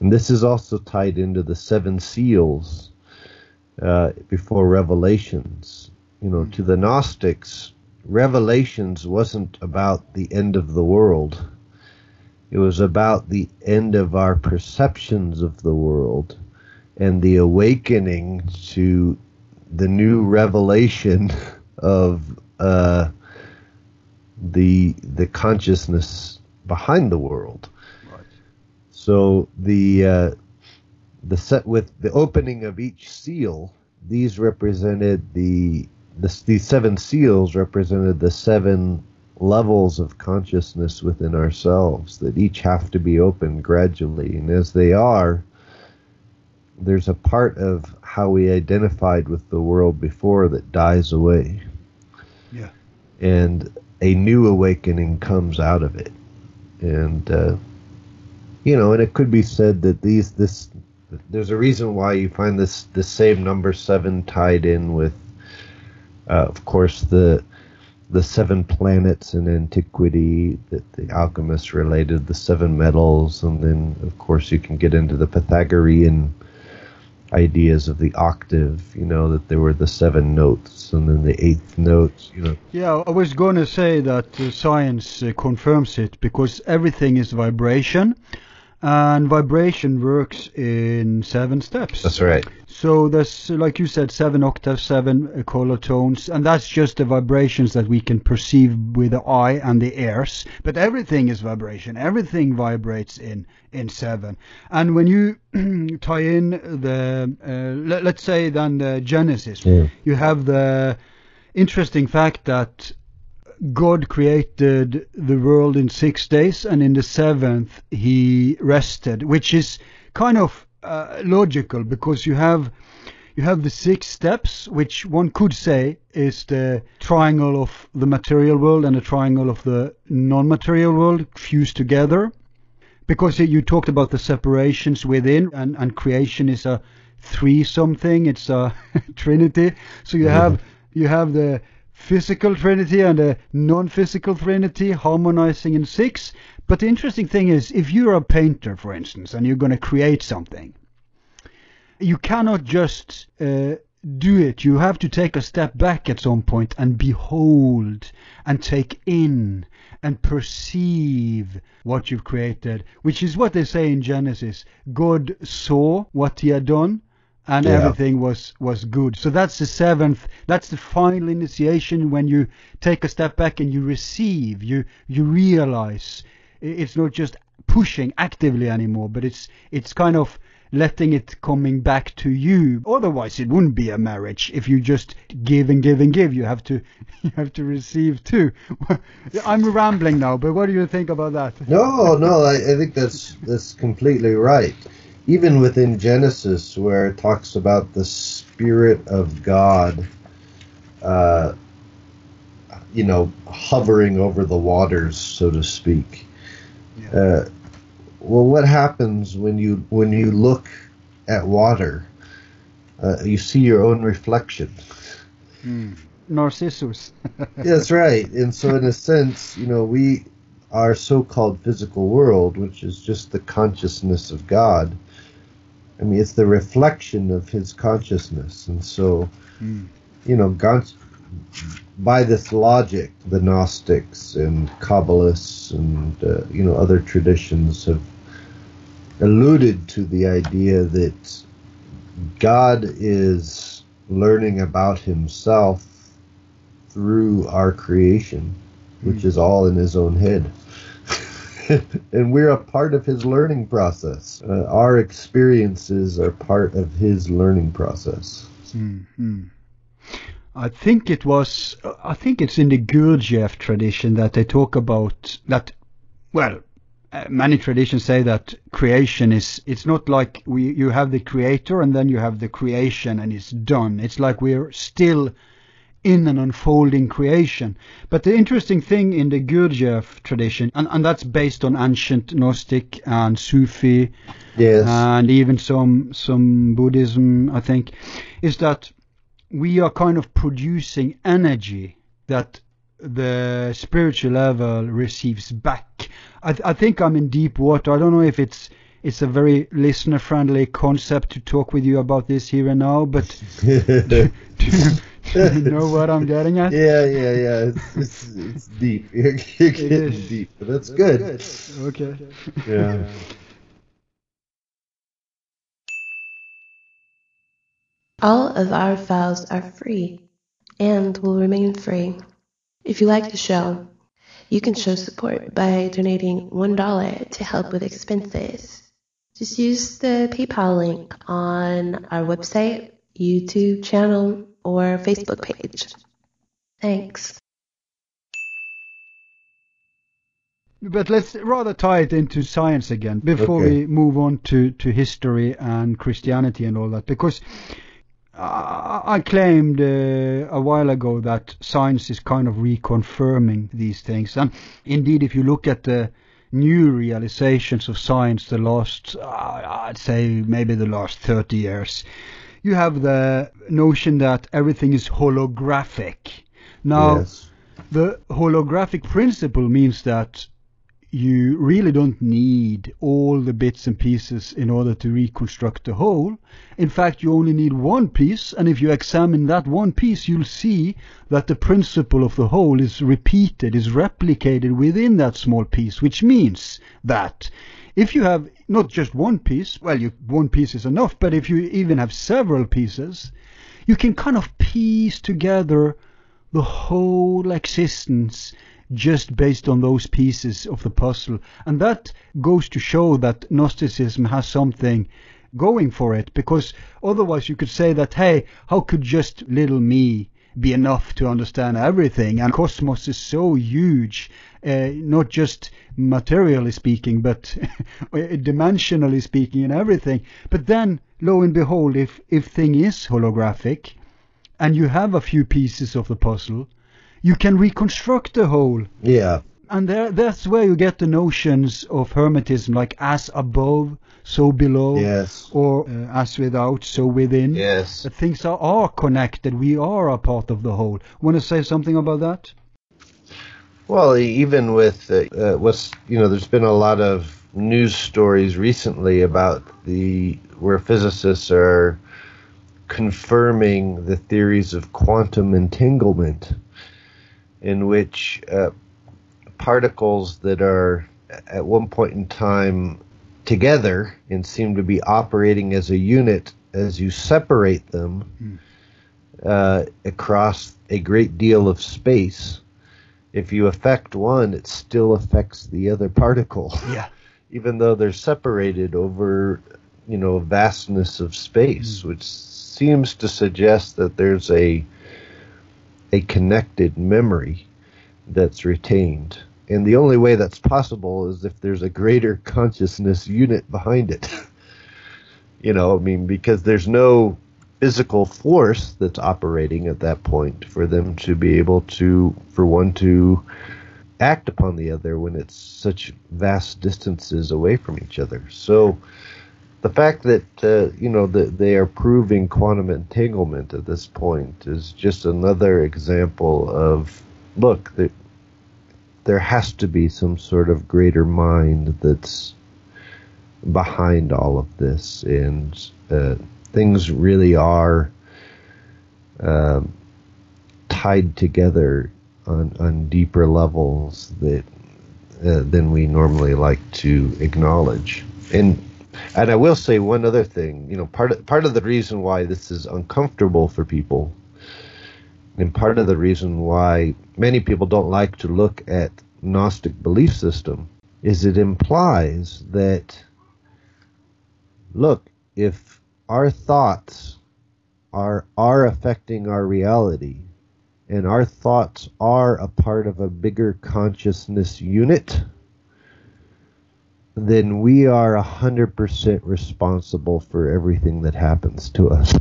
and this is also tied into the seven seals uh, before revelations. You know to the gnostics revelations wasn't about the end of the world it was about the end of our perceptions of the world and the awakening to the new revelation of uh, the the consciousness behind the world. Right. So the uh, the set with the opening of each seal, these represented the, the these seven seals represented the seven levels of consciousness within ourselves that each have to be opened gradually, and as they are, there's a part of how we identified with the world before that dies away. Yeah. And a new awakening comes out of it. And, uh, you know, and it could be said that these, this, there's a reason why you find this, the same number seven tied in with, uh, of course, the, the seven planets in antiquity that the alchemists related the seven metals and then of course you can get into the pythagorean ideas of the octave, you know, that there were the seven notes and then the eighth note, you know. Yeah, I was going to say that uh, science uh, confirms it because everything is vibration and vibration works in seven steps. That's right. So there's, like you said, seven octaves, seven uh, color tones, and that's just the vibrations that we can perceive with the eye and the ears. But everything is vibration. Everything vibrates in in seven. And when you tie in the, uh, let, us say then the Genesis, Yeah. you have the interesting fact that God created the world in six days, and in the seventh he rested, which is kind of uh, logical because you have you have the six steps, which one could say is the triangle of the material world and the triangle of the non-material world fused together. Because you talked about the separations within, and, and creation is a three something, it's a trinity. So you have you have the physical trinity and a non-physical trinity harmonizing in six. But the interesting thing is, if you're a painter, for instance, and you're going to create something, you cannot just uh, do it. You have to take a step back at some point and behold and take in and perceive what you've created, which is what they say in Genesis. God saw what he had done and Yeah. everything was was good. So that's the seventh. That's the final initiation when you take a step back and you receive. You you realize it's not just pushing actively anymore, but it's it's kind of letting it coming back to you. Otherwise, it wouldn't be a marriage if you just give and give and give. You have to you have to receive too. I'm rambling now, but what do you think about that? No, no, I, I think that's that's completely right. Even within Genesis, where it talks about the Spirit of God, uh, you know, hovering over the waters, so to speak. Yeah. Uh, well, what happens when you when you look at water? Uh, you see your own reflection. Narcissus. That's right. And so, in a sense, you know, we, our so called physical world, which is just the consciousness of God, I mean, it's the reflection of His consciousness. And so, Mm. you know, by this logic, the Gnostics and Kabbalists and, uh, you know, other traditions have alluded to the idea that God is learning about Himself through our creation, which is all in his own head. and we're a part of his learning process. Uh, our experiences are part of his learning process. Mhm. I think it was. I think it's in the Gurdjieff tradition that they talk about that. Well, uh, many traditions say that creation is. It's not like we. You have the creator and then you have the creation and it's done. It's like we're still in an unfolding creation. But the interesting thing in the Gurdjieff tradition, and, and that's based on ancient Gnostic and Sufi Yes. and even some some Buddhism, I think, is that we are kind of producing energy that the spiritual level receives back. I, th- I think I'm in deep water. I don't know if it's it's a very listener friendly concept to talk with you about this here and now, but do you know what I'm getting at? yeah, yeah, yeah. It's, it's, it's deep. You're, you're getting is. deep, but that's good. Okay. Yeah. All of our files are free and will remain free. If you like the show, You can show support by donating $1 to help with expenses. Just use the PayPal link on our website, YouTube channel, or Facebook page. Thanks. But let's rather tie it into science again before Okay. we move on to, to history and Christianity and all that. Because I, I claimed uh, a while ago that science is kind of reconfirming these things. And indeed, if you look at the new realizations of science the last, uh, I'd say maybe the last 30 years, you have the notion that everything is holographic. Now, yes. the holographic principle means that you really don't need all the bits and pieces in order to reconstruct the whole. In fact, you only need one piece, and if you examine that one piece, you'll see that the principle of the whole is repeated, is replicated within that small piece, which means that if you have not just one piece, well, you, one piece is enough, but if you even have several pieces, you can kind of piece together the whole existence just based on those pieces of the puzzle. And that goes to show that Gnosticism has something going for it, because otherwise you could say that, hey, how could just little me be enough to understand everything? And cosmos is so huge, uh, not just materially speaking, but dimensionally speaking and everything. But then, lo and behold, if, if thing is holographic, and you have a few pieces of the puzzle, you can reconstruct the whole. Yeah. And there, that's where you get the notions of Hermetism, like as above, so below, Yes. or uh, as without, so within. Yes. That things are, are connected. We are a part of the whole. Want to say something about that? Well, even with uh, uh, what's you know, there's been a lot of news stories recently about the where physicists are confirming the theories of quantum entanglement, in which uh, particles that are at one point in time together and seem to be operating as a unit as you separate them uh, across a great deal of space if you affect one, it still affects the other particle, Yeah. even though they're separated over, you know, vastness of space, which seems to suggest that there's a a connected memory that's retained. And the only way that's possible is if there's a greater consciousness unit behind it. you know, I mean, because there's no physical force that's operating at that point for them to be able to, for one to act upon the other when it's such vast distances away from each other. So the fact that, uh, you know, that they are proving quantum entanglement at this point is just another example of, look, there, there has to be some sort of greater mind that's behind all of this and uh, things really are um, tied together on, on deeper levels that uh, than we normally like to acknowledge. And and I will say one other thing. You know, part of, part of the reason why this is uncomfortable for people, and part of the reason why many people don't like to look at Gnostic belief system, is it implies that look, if our thoughts are are affecting our reality and our thoughts are a part of a bigger consciousness unit then we are 100% responsible for everything that happens to us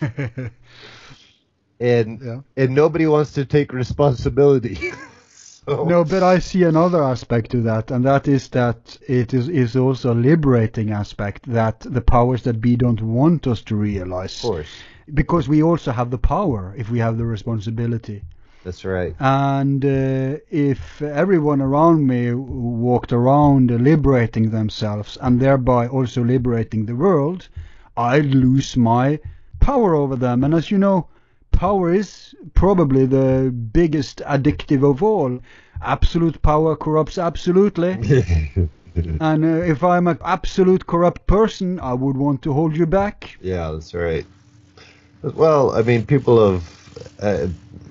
and Yeah. and nobody wants to take responsibility so, No, but I see another aspect to that, and that is that it is, is also a liberating aspect that the powers that be don't want us to realize. of course Because we also have the power if we have the responsibility. That's right And uh, if everyone around me walked around liberating themselves and thereby also liberating the world, I'd lose my power over them. And as you know, power is probably the biggest addictive of all. Absolute power corrupts absolutely. and uh, if I'm an absolute corrupt person, I would want to hold you back. Yeah, that's right. Well, I mean, people have uh,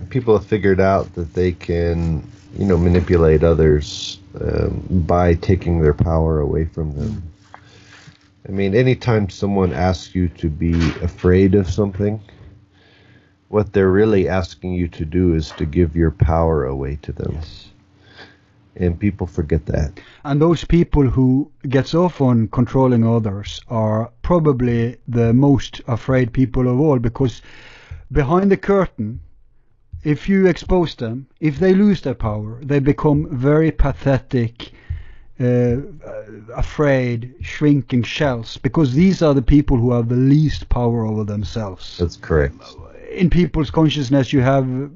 people have figured out that they can, you know, manipulate others um, by taking their power away from them. I mean, anytime someone asks you to be afraid of something, what they're really asking you to do is to give your power away to them. Yes. And people forget that. And those people who gets off on controlling others are probably the most afraid people of all because behind the curtain, if you expose them, if they lose their power, they become very pathetic, uh, afraid, shrinking shells because these are the people who have the least power over themselves. That's correct. In people's consciousness, you have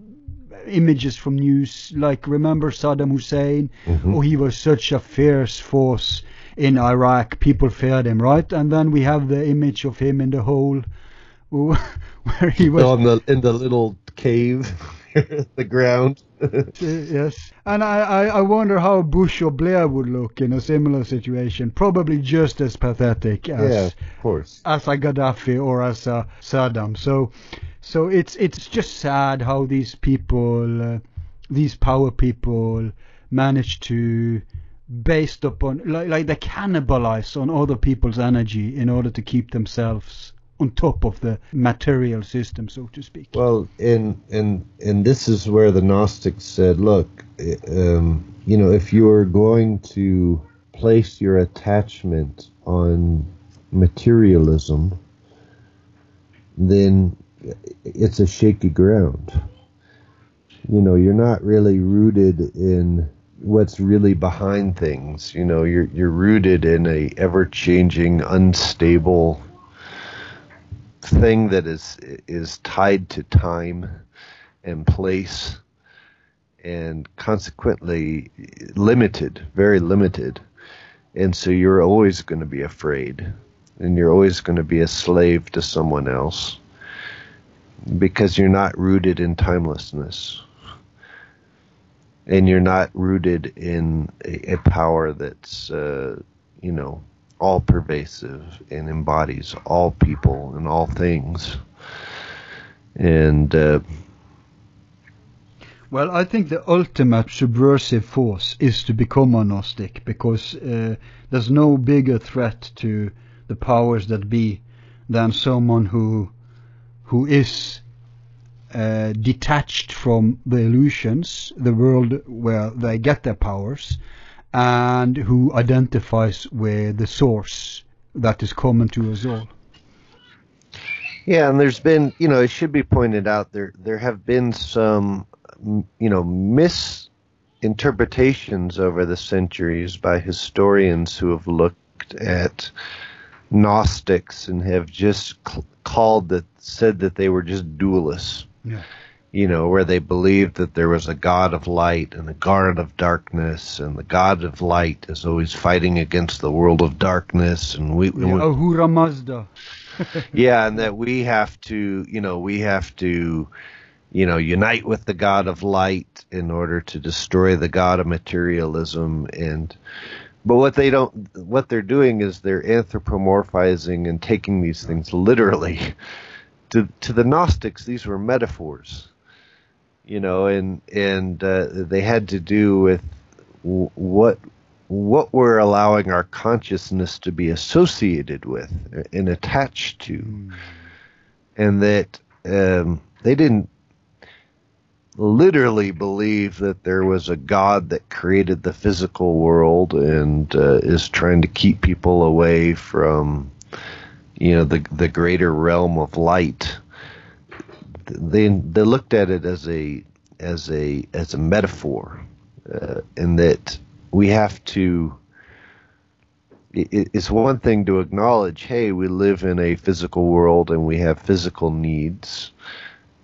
images from news like remember Saddam Hussein? Mhm. Oh, he was such a fierce force in Iraq. People feared him, right? And then we have the image of him in the hole where he was On the in the little cave, the ground. Yes, and I, I, I wonder how Bush or Blair would look in a similar situation. Probably just as pathetic as yeah, of course. as a Gaddafi or as a Saddam. So, so it's it's just sad how these people, uh, these power people, manage to, based upon like like they cannibalize on other people's energy in order to keep themselves on top of the material system, so to speak. Well, and and and this is where the Gnostics said, look, um, you know, if you are going to place your attachment on materialism, then it's a shaky ground. You know, you're not really rooted in what's really behind things. You know, you're you're rooted in a ever changing, unstable thing that is is tied to time and place and consequently limited, very limited. And so you're always going to be afraid and you're always going to be a slave to someone else because you're not rooted in timelessness. And you're not rooted in a, a power that's, uh, you know, all pervasive and embodies all people and all things. And uh, Well, I think the ultimate subversive force is to become a Gnostic because uh, there's no bigger threat to the powers that be than someone who who is uh, detached from the illusions, the world where they get their powers, and who identifies with the source that is common to us all. yeah, and there's been, you know, it should be pointed out there there have been some, you know, misinterpretations over the centuries by historians who have looked at Gnostics and have just cl- called that said that they were just dualists. Yeah. You know, where they believed that there was a God of light and a God of darkness, and the God of light is always fighting against the world of darkness, and we, we- Ahura Mazda. yeah, and that we have to, you know, we have to, you know, unite with the God of light in order to destroy the God of materialism, and but what they don't, what they're doing is they're anthropomorphizing and taking these things literally. To to the Gnostics, these were metaphors, you know, and and uh, they had to do with w- what what we're allowing our consciousness to be associated with and attached to, and that um, they didn't literally believe that there was a God that created the physical world and uh, is trying to keep people away from, you know, the the greater realm of light. They they looked at it as a as a as a metaphor, uh, in that we have to it- it's one thing to acknowledge, hey, we live in a physical world and we have physical needs.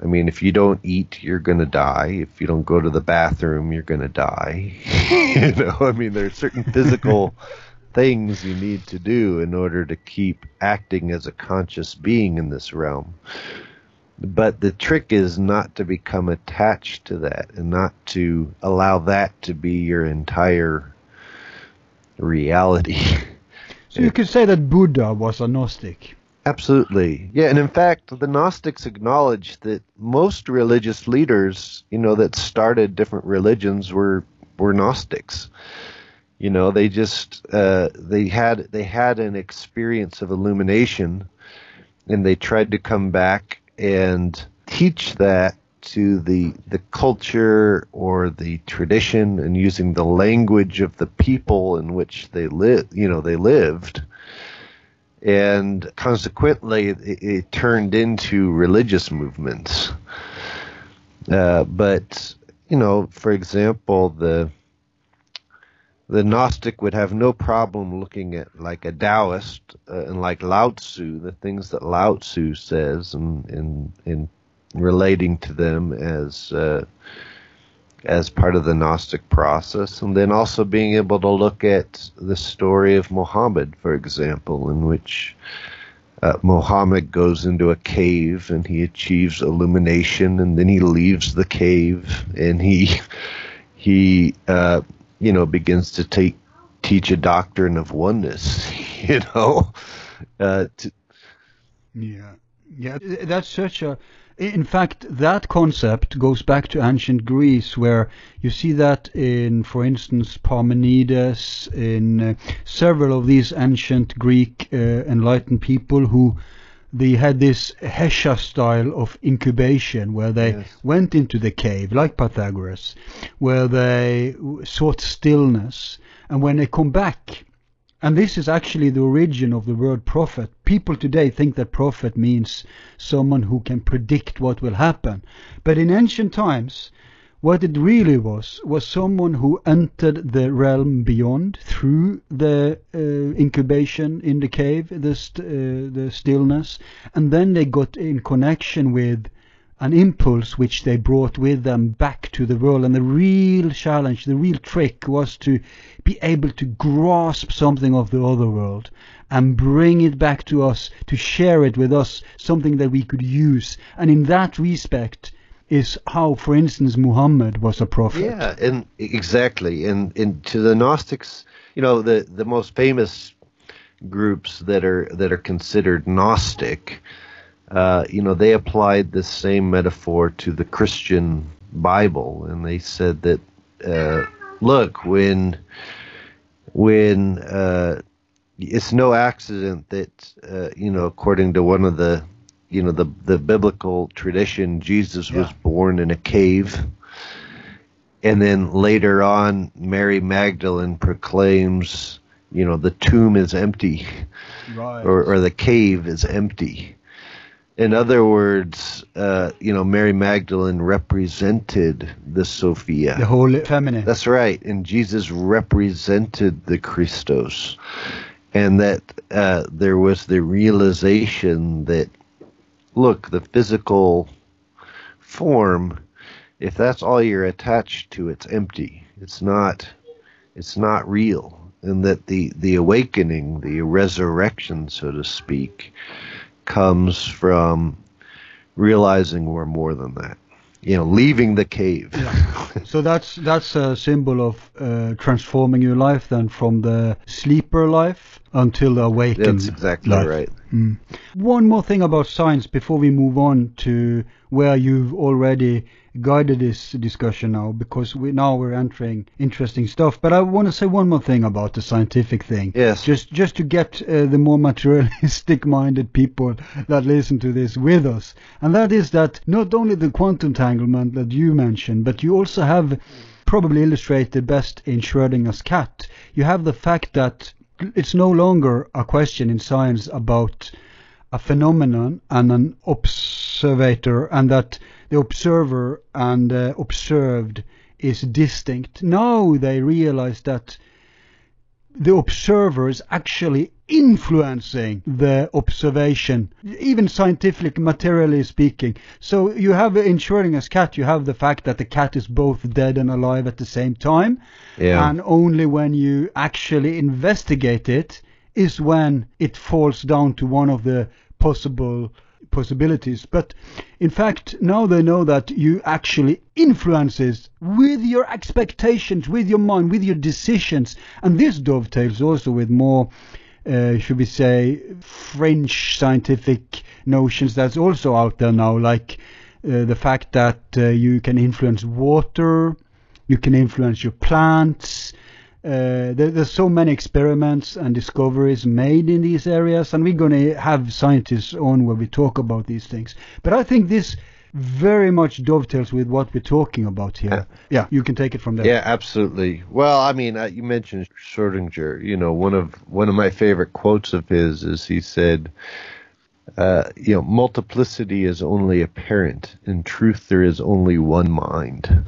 I mean, if you don't eat, you're going to die. If you don't go to the bathroom, you're going to die. you know, I mean, there are certain physical things you need to do in order to keep acting as a conscious being in this realm. But the trick is not to become attached to that and not to allow that to be your entire reality. So you could say that Buddha was a Gnostic. Absolutely. Yeah, and in fact, the Gnostics acknowledged that most religious leaders, you know, that started different religions were were Gnostics. You know, they just uh, they had they had an experience of illumination, and they tried to come back and teach that to the the culture or the tradition and using the language of the people in which they live you know they lived. And consequently it, it turned into religious movements. Uh, but you know for example the the Gnostic would have no problem looking at like a Taoist uh, and like Lao Tzu, the things that Lao Tzu says, and in in relating to them as uh, as part of the Gnostic process, and then also being able to look at the story of Muhammad, for example, in which uh, Muhammad goes into a cave and he achieves illumination, and then he leaves the cave and he he uh, you know begins to take teach a doctrine of oneness, you know. Uh, to, yeah, yeah, that's such a in fact, that concept goes back to ancient Greece, where you see that in, for instance, Parmenides, in uh, several of these ancient Greek uh, enlightened people who they had this Hesha style of incubation where they yes. went into the cave, like Pythagoras, where they sought stillness, and when they come back, and this is actually the origin of the word prophet. People today think that prophet means someone who can predict what will happen. But in ancient times, what it really was was someone who entered the realm beyond through the uh, incubation in the cave, the, st- uh, the stillness, and then they got in connection with an impulse which they brought with them back to the world. And the real challenge, the real trick was to be able to grasp something of the other world and bring it back to us, to share it with us, something that we could use. And in that respect, is how, for instance, Muhammad was a prophet. Yeah, and exactly. And, and to the Gnostics, you know, the, the most famous groups that are that are considered Gnostic uh, you know, they applied the same metaphor to the Christian Bible, and they said that, uh, look, when when uh, it's no accident that uh, you know, according to one of the you know the the biblical tradition, Jesus yeah. was born in a cave. And then later on, Mary Magdalene proclaims, you know, the tomb is empty, right. or, or the cave is empty in other words, uh, you know, Mary Magdalene represented the Sophia, the Holy Feminine. That's right, and Jesus represented the Christos, and that uh, there was the realization that, look, the physical form, if that's all you're attached to, it's empty. It's not. It's not real, and that the the awakening, the resurrection, so to speak comes from realizing we're more than that. You know, leaving the cave. Yeah. so that's that's a symbol of uh, transforming your life then from the sleeper life until the awakened. That's exactly life. right. Mm. One more thing about science before we move on to where you've already guided this discussion now because we now we're entering interesting stuff. But I want to say one more thing about the scientific thing. Yes. Just just to get uh, the more materialistic-minded people that listen to this with us, and that is that not only the quantum entanglement that you mentioned, but you also have probably illustrated best in Schrödinger's cat. You have the fact that it's no longer a question in science about a phenomenon and an observator, and that the observer and uh, observed is distinct. Now they realize that the observer is actually influencing the observation, even scientifically, materially speaking. So you have in Schrödinger's cat, you have the fact that the cat is both dead and alive at the same time. Yeah. And only when you actually investigate it is when it falls down to one of the possible possibilities. But in fact, now they know that you actually influences with your expectations, with your mind, with your decisions. And this dovetails also with more uh, should we say, French scientific notions that's also out there now, like uh, the fact that uh, you can influence water, you can influence your plants. Uh, there, there's so many experiments and discoveries made in these areas, and we're going to have scientists on where we talk about these things. But I think this very much dovetails with what we're talking about here. Yeah. Yeah, you can take it from there. Yeah, absolutely. Well, I mean, uh, you mentioned Schrödinger. You know, one of one of my favorite quotes of his is he said, uh, "You know, multiplicity is only apparent. In truth, there is only one mind."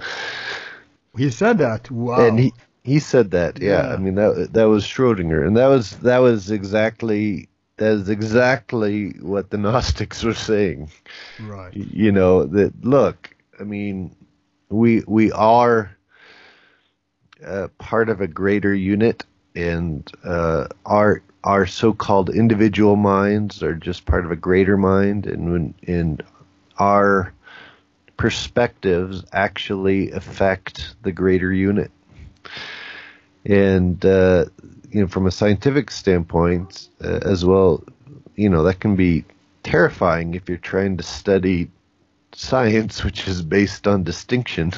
He said that. Wow. And he he said that. Yeah. Yeah. I mean that that was Schrödinger, and that was that was exactly that is exactly what the Gnostics were saying. right. you know that look i mean we we are uh, part of a greater unit and uh, our our so-called individual minds are just part of a greater mind and when and our perspectives actually affect the greater unit and uh, you know from a scientific standpoint uh, as well you know that can be terrifying if you're trying to study science which is based on distinction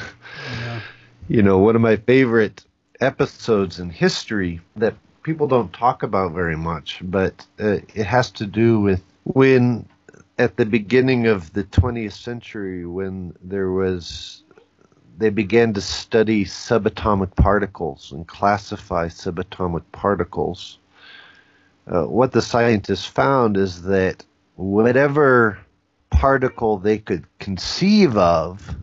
Yeah. you know one of my favorite episodes in history that people don't talk about very much but uh, it has to do with when at the beginning of the 20th century when there was they began to study subatomic particles and classify subatomic particles uh, what the scientists found is that whatever particle they could conceive of,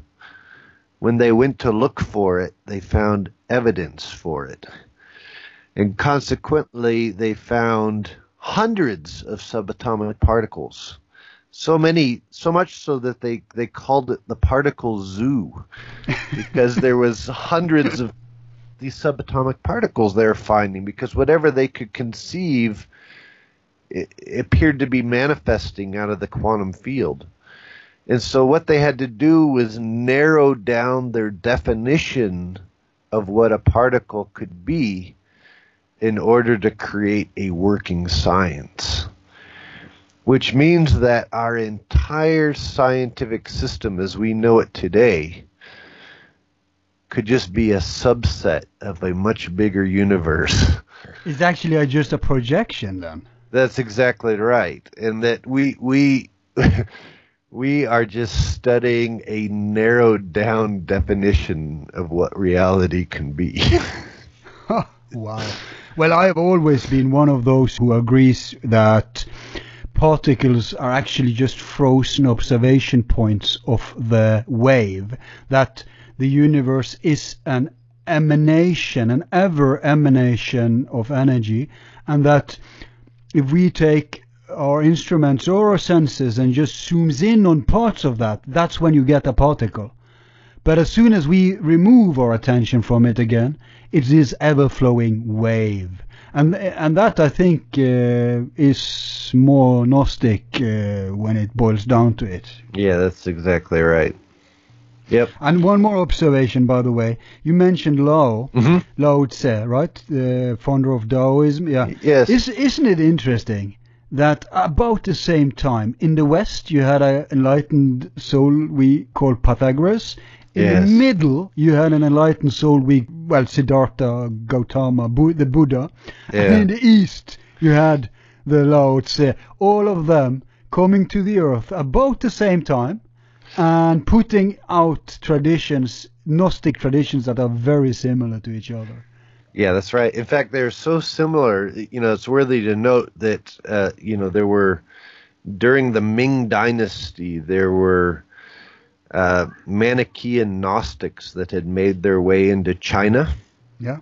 when they went to look for it, they found evidence for it. And consequently, they found hundreds of subatomic particles. So many, so much so that they, they called it the particle zoo because there was hundreds of these subatomic particles they were finding because whatever they could conceive appeared to be manifesting out of the quantum field. And so what they had to do was narrow down their definition of what a particle could be in order to create a working science. Which means that our entire scientific system as we know it today could just be a subset of a much bigger universe. It's actually uh, just a projection then. That's exactly right, and that we we we are just studying a narrowed down definition of what reality can be. Wow. Well, I have always been one of those who agrees that particles are actually just frozen observation points of the wave, that the universe is an emanation, an ever emanation of energy, and that if we take our instruments or our senses and just zooms in on parts of that, that's when you get a particle. But as soon as we remove our attention from it again, it is this ever-flowing wave. And and that I think uh, is more Gnostic uh, when it boils down to it. yeah, that's exactly right. Yep. And one more observation, by the way, you mentioned Lao, Mhm. Lao Tse, right? The founder of Taoism. Yeah. Yes. Is, isn't it interesting that about the same time in the West you had an enlightened soul we call Pythagoras. In Yes. the middle, you had an enlightened soul we, well, Siddhartha Gautama, Bu- the Buddha. Yeah. And in the East, you had the Lao Tse. All of them coming to the earth about the same time and putting out traditions, Gnostic traditions that are very similar to each other. Yeah, that's right. In fact, they're so similar. You know, it's worthy to note that uh, you know there were during the Ming Dynasty there were uh, Manichaean Gnostics that had made their way into China. Yeah.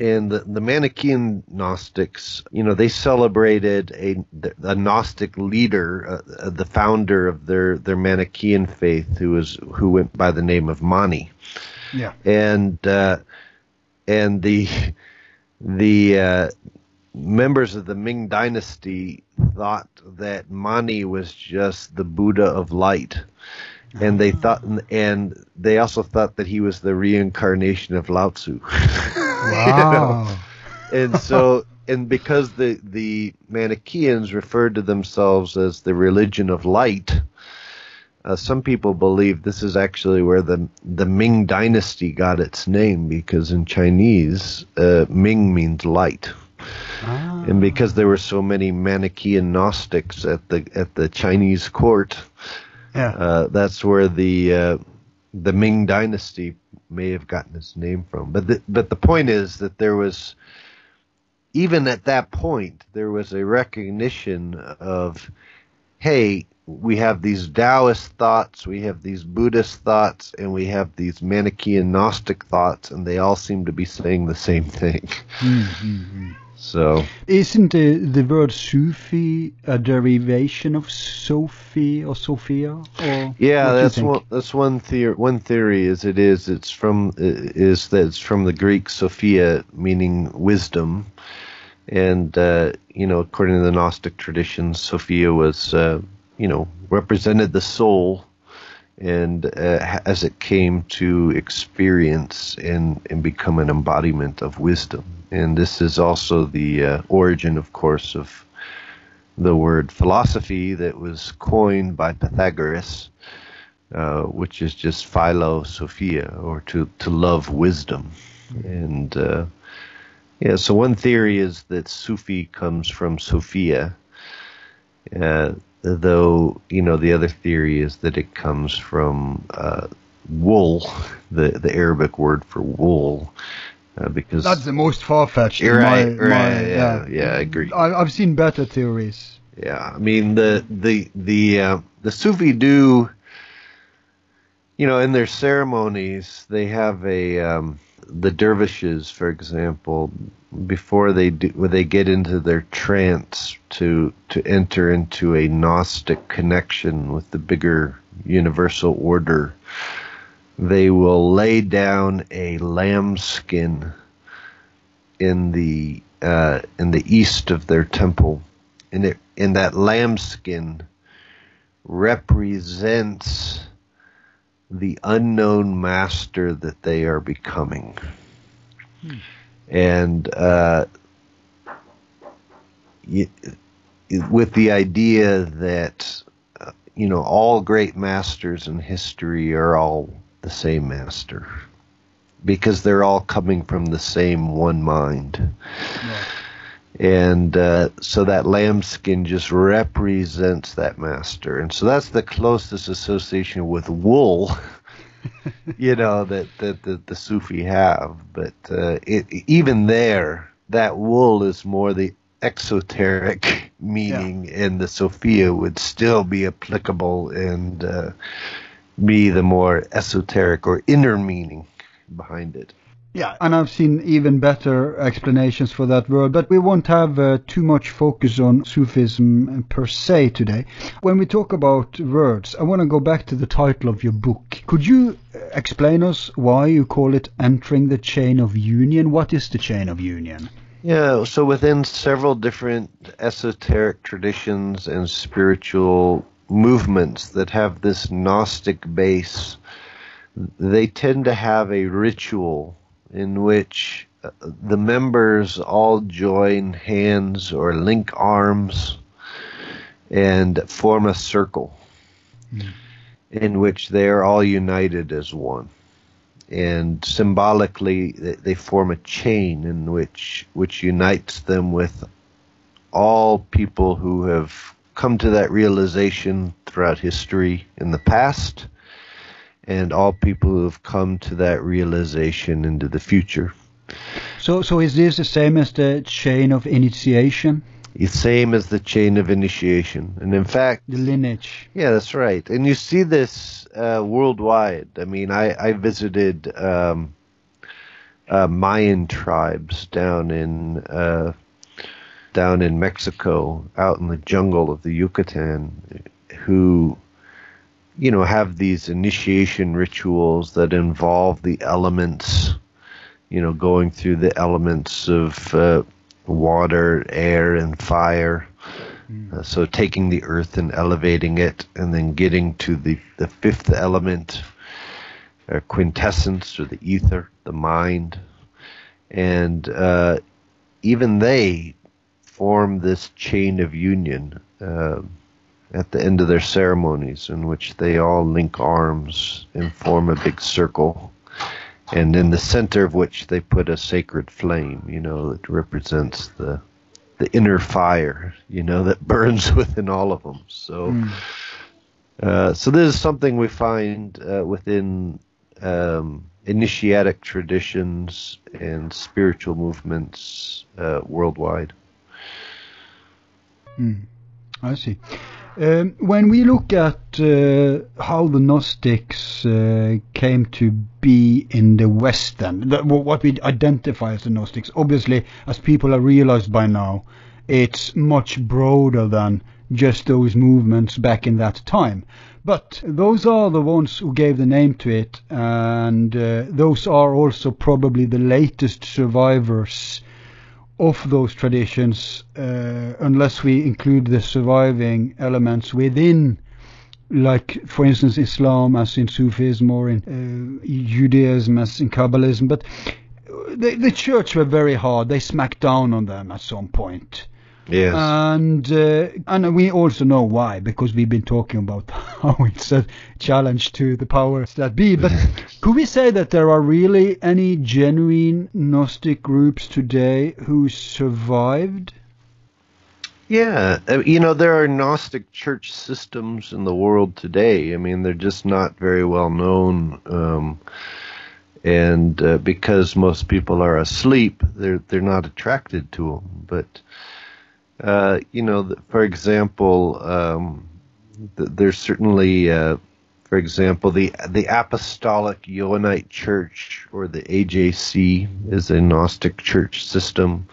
and the, the Manichaean Gnostics, you know, they celebrated a, a Gnostic leader, uh, uh, the founder of their, their Manichaean faith, who was who went by the name of Mani, Yeah. and uh, and the the uh, members of the Ming Dynasty thought that Mani was just the Buddha of light. And they thought, and they also thought that he was the reincarnation of Lao Tzu. Wow. and so and because the the Manichaeans referred to themselves as the religion of light, uh, some people believe this is actually where the the Ming Dynasty got its name because in Chinese, uh, Ming means light. Ah. And because there were so many Manichaean Gnostics at the at the Chinese court, yeah. Uh, that's where the uh, the Ming Dynasty may have gotten its name from. But the, but the point is that there was even at that point there was a recognition of hey we have these Taoist thoughts, we have these Buddhist thoughts, and we have these Manichaean Gnostic thoughts, and they all seem to be saying the same thing. Mm-hmm. So, isn't the, the word Sufi a derivation of Sophie or Sophia? Or yeah, that's one. That's one theory. One theory is it is. It's from is that it's from the Greek Sophia, meaning wisdom, and uh, you know, according to the Gnostic traditions, Sophia was uh, you know represented the soul and uh, as it came to experience and, and become an embodiment of wisdom. And this is also the uh, origin, of course, of the word philosophy that was coined by Pythagoras, uh, which is just philosophia, or to, to love wisdom. And uh, yeah, so one theory is that Sufi comes from Sophia. Uh, though you know the other theory is that it comes from uh, wool, the the Arabic word for wool, uh, because that's the most far fetched. Right, my, right, my, yeah, yeah, I agree. I, have seen better theories. Yeah, I mean the the the uh, the Sufi do, you know, in their ceremonies they have a um, the dervishes, for example, before they do, when they get into their trance to to enter into a gnostic connection with the bigger universal order, they will lay down a lambskin in the uh, in the east of their temple, and it in that lambskin represents the unknown master that they are becoming. Hmm and uh, with the idea that uh, you know all great masters in history are all the same master because they're all coming from the same one mind. Yeah. And uh, so that lambskin just represents that master. And so that's the closest association with wool you know that that, that the Sufi have. But uh, it, even there, that wool is more the exoteric meaning, yeah. and the Sophia would still be applicable and uh, be the more esoteric or inner meaning behind it. Yeah, and I've seen even better explanations for that word, but we won't have uh, too much focus on Sufism per se today. When we talk about words, I want to go back to the title of your book. Could you uh, explain us why you call it Entering the Chain of Union? What is the Chain of Union? Yeah, so within several different esoteric traditions and spiritual movements that have this Gnostic base, they tend to have a ritual in which uh, the members all join hands or link arms and form a circle mm. in which they are all united as one. And symbolically, they form a chain in which which unites them with all people who have come to that realization throughout history in the past and all people who have come to that realization into the future. So, so is this the same as the chain of initiation? It's same as the chain of initiation, and in fact, the lineage. Yeah, that's right. And you see this uh, worldwide. I mean, I I visited um, uh, Mayan tribes down in uh, down in Mexico, out in the jungle of the Yucatan, who you know, have these initiation rituals that involve the elements, you know, going through the elements of uh, water, air, and fire. Mm. Uh, so taking the earth and elevating it, and then getting to the, the fifth element, uh, quintessence, or the ether, the mind. And uh, even they form this chain of union uh, at the end of their ceremonies, in which they all link arms and form a big circle, and in the center of which they put a sacred flame, you know, that represents the the inner fire, you know, that burns within all of them. So, mm. uh, so this is something we find uh, within um, initiatic traditions and spiritual movements uh, worldwide. Mm. I see. Um, when we look at uh, how the Gnostics uh, came to be in the West, then the, what we identify as the Gnostics, obviously, as people have realized by now, it's much broader than just those movements back in that time. But those are the ones who gave the name to it, and uh, those are also probably the latest survivors of those traditions, uh, unless we include the surviving elements within, like, for instance, Islam as in Sufism or in uh, Judaism as in Kabbalism. But the, the church were very hard. They smacked down on them at some point. Yes. And uh, and we also know why because we've been talking about how it's a challenge to the powers that be. But could we say that there are really any genuine Gnostic groups today who survived? Yeah, uh, you know there are Gnostic church systems in the world today. I mean, they're just not very well known. Um, and uh, because most people are asleep, they're they're not attracted to them. But uh, you know, for example, um, there's certainly, uh, for example, the the Apostolic Johannite Church or the AJC is a Gnostic church system.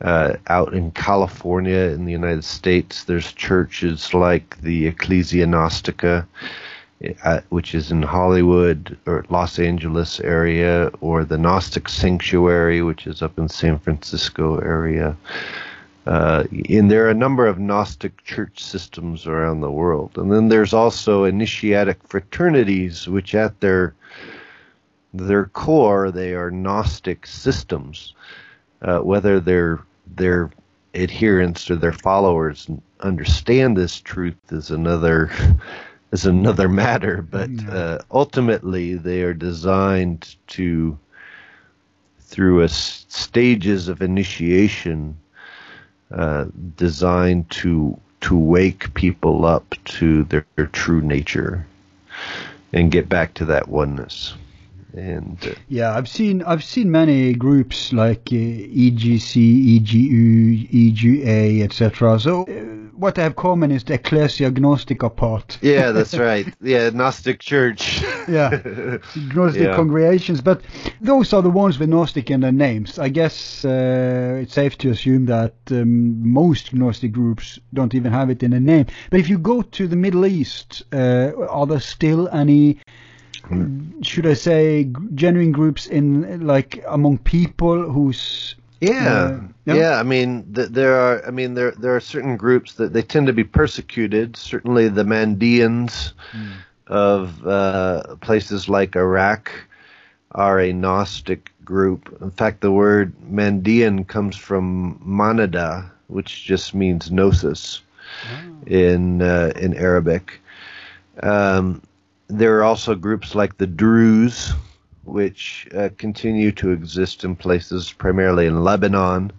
Uh, out in California in the United States, there's churches like the Ecclesia Gnostica, uh, which is in Hollywood or Los Angeles area, or the Gnostic Sanctuary, which is up in San Francisco area. Uh, and there are a number of Gnostic church systems around the world. And then there's also initiatic fraternities, which at their their core they are Gnostic systems. Uh, whether their their adherents or their followers understand this truth is another is another matter. But uh, ultimately, they are designed to through a stages of initiation uh, designed to to wake people up to their, their, true nature and get back to that oneness. And uh, yeah, I've seen I've seen many groups like uh, EGC, EGU, EGA, etc. So uh, what they have common is the Ecclesia Gnostica part. Yeah, that's right. Yeah, Gnostic Church. yeah, Gnostic yeah. congregations, but those are the ones with Gnostic in their names. I guess uh, it's safe to assume that um, most Gnostic groups don't even have it in a name. But if you go to the Middle East, uh, are there still any should I say, genuine groups in like among people who's yeah, uh, yeah, yeah. I mean, th- there are. I mean, there there are certain groups that they tend to be persecuted. Certainly, the Mandeans mm. of uh, places like Iraq are a Gnostic group. In fact, the word Mandean comes from Manada, which just means gnosis oh. in uh, in Arabic. Um, there are also groups like the Druze, which uh, continue to exist in places primarily in Lebanon,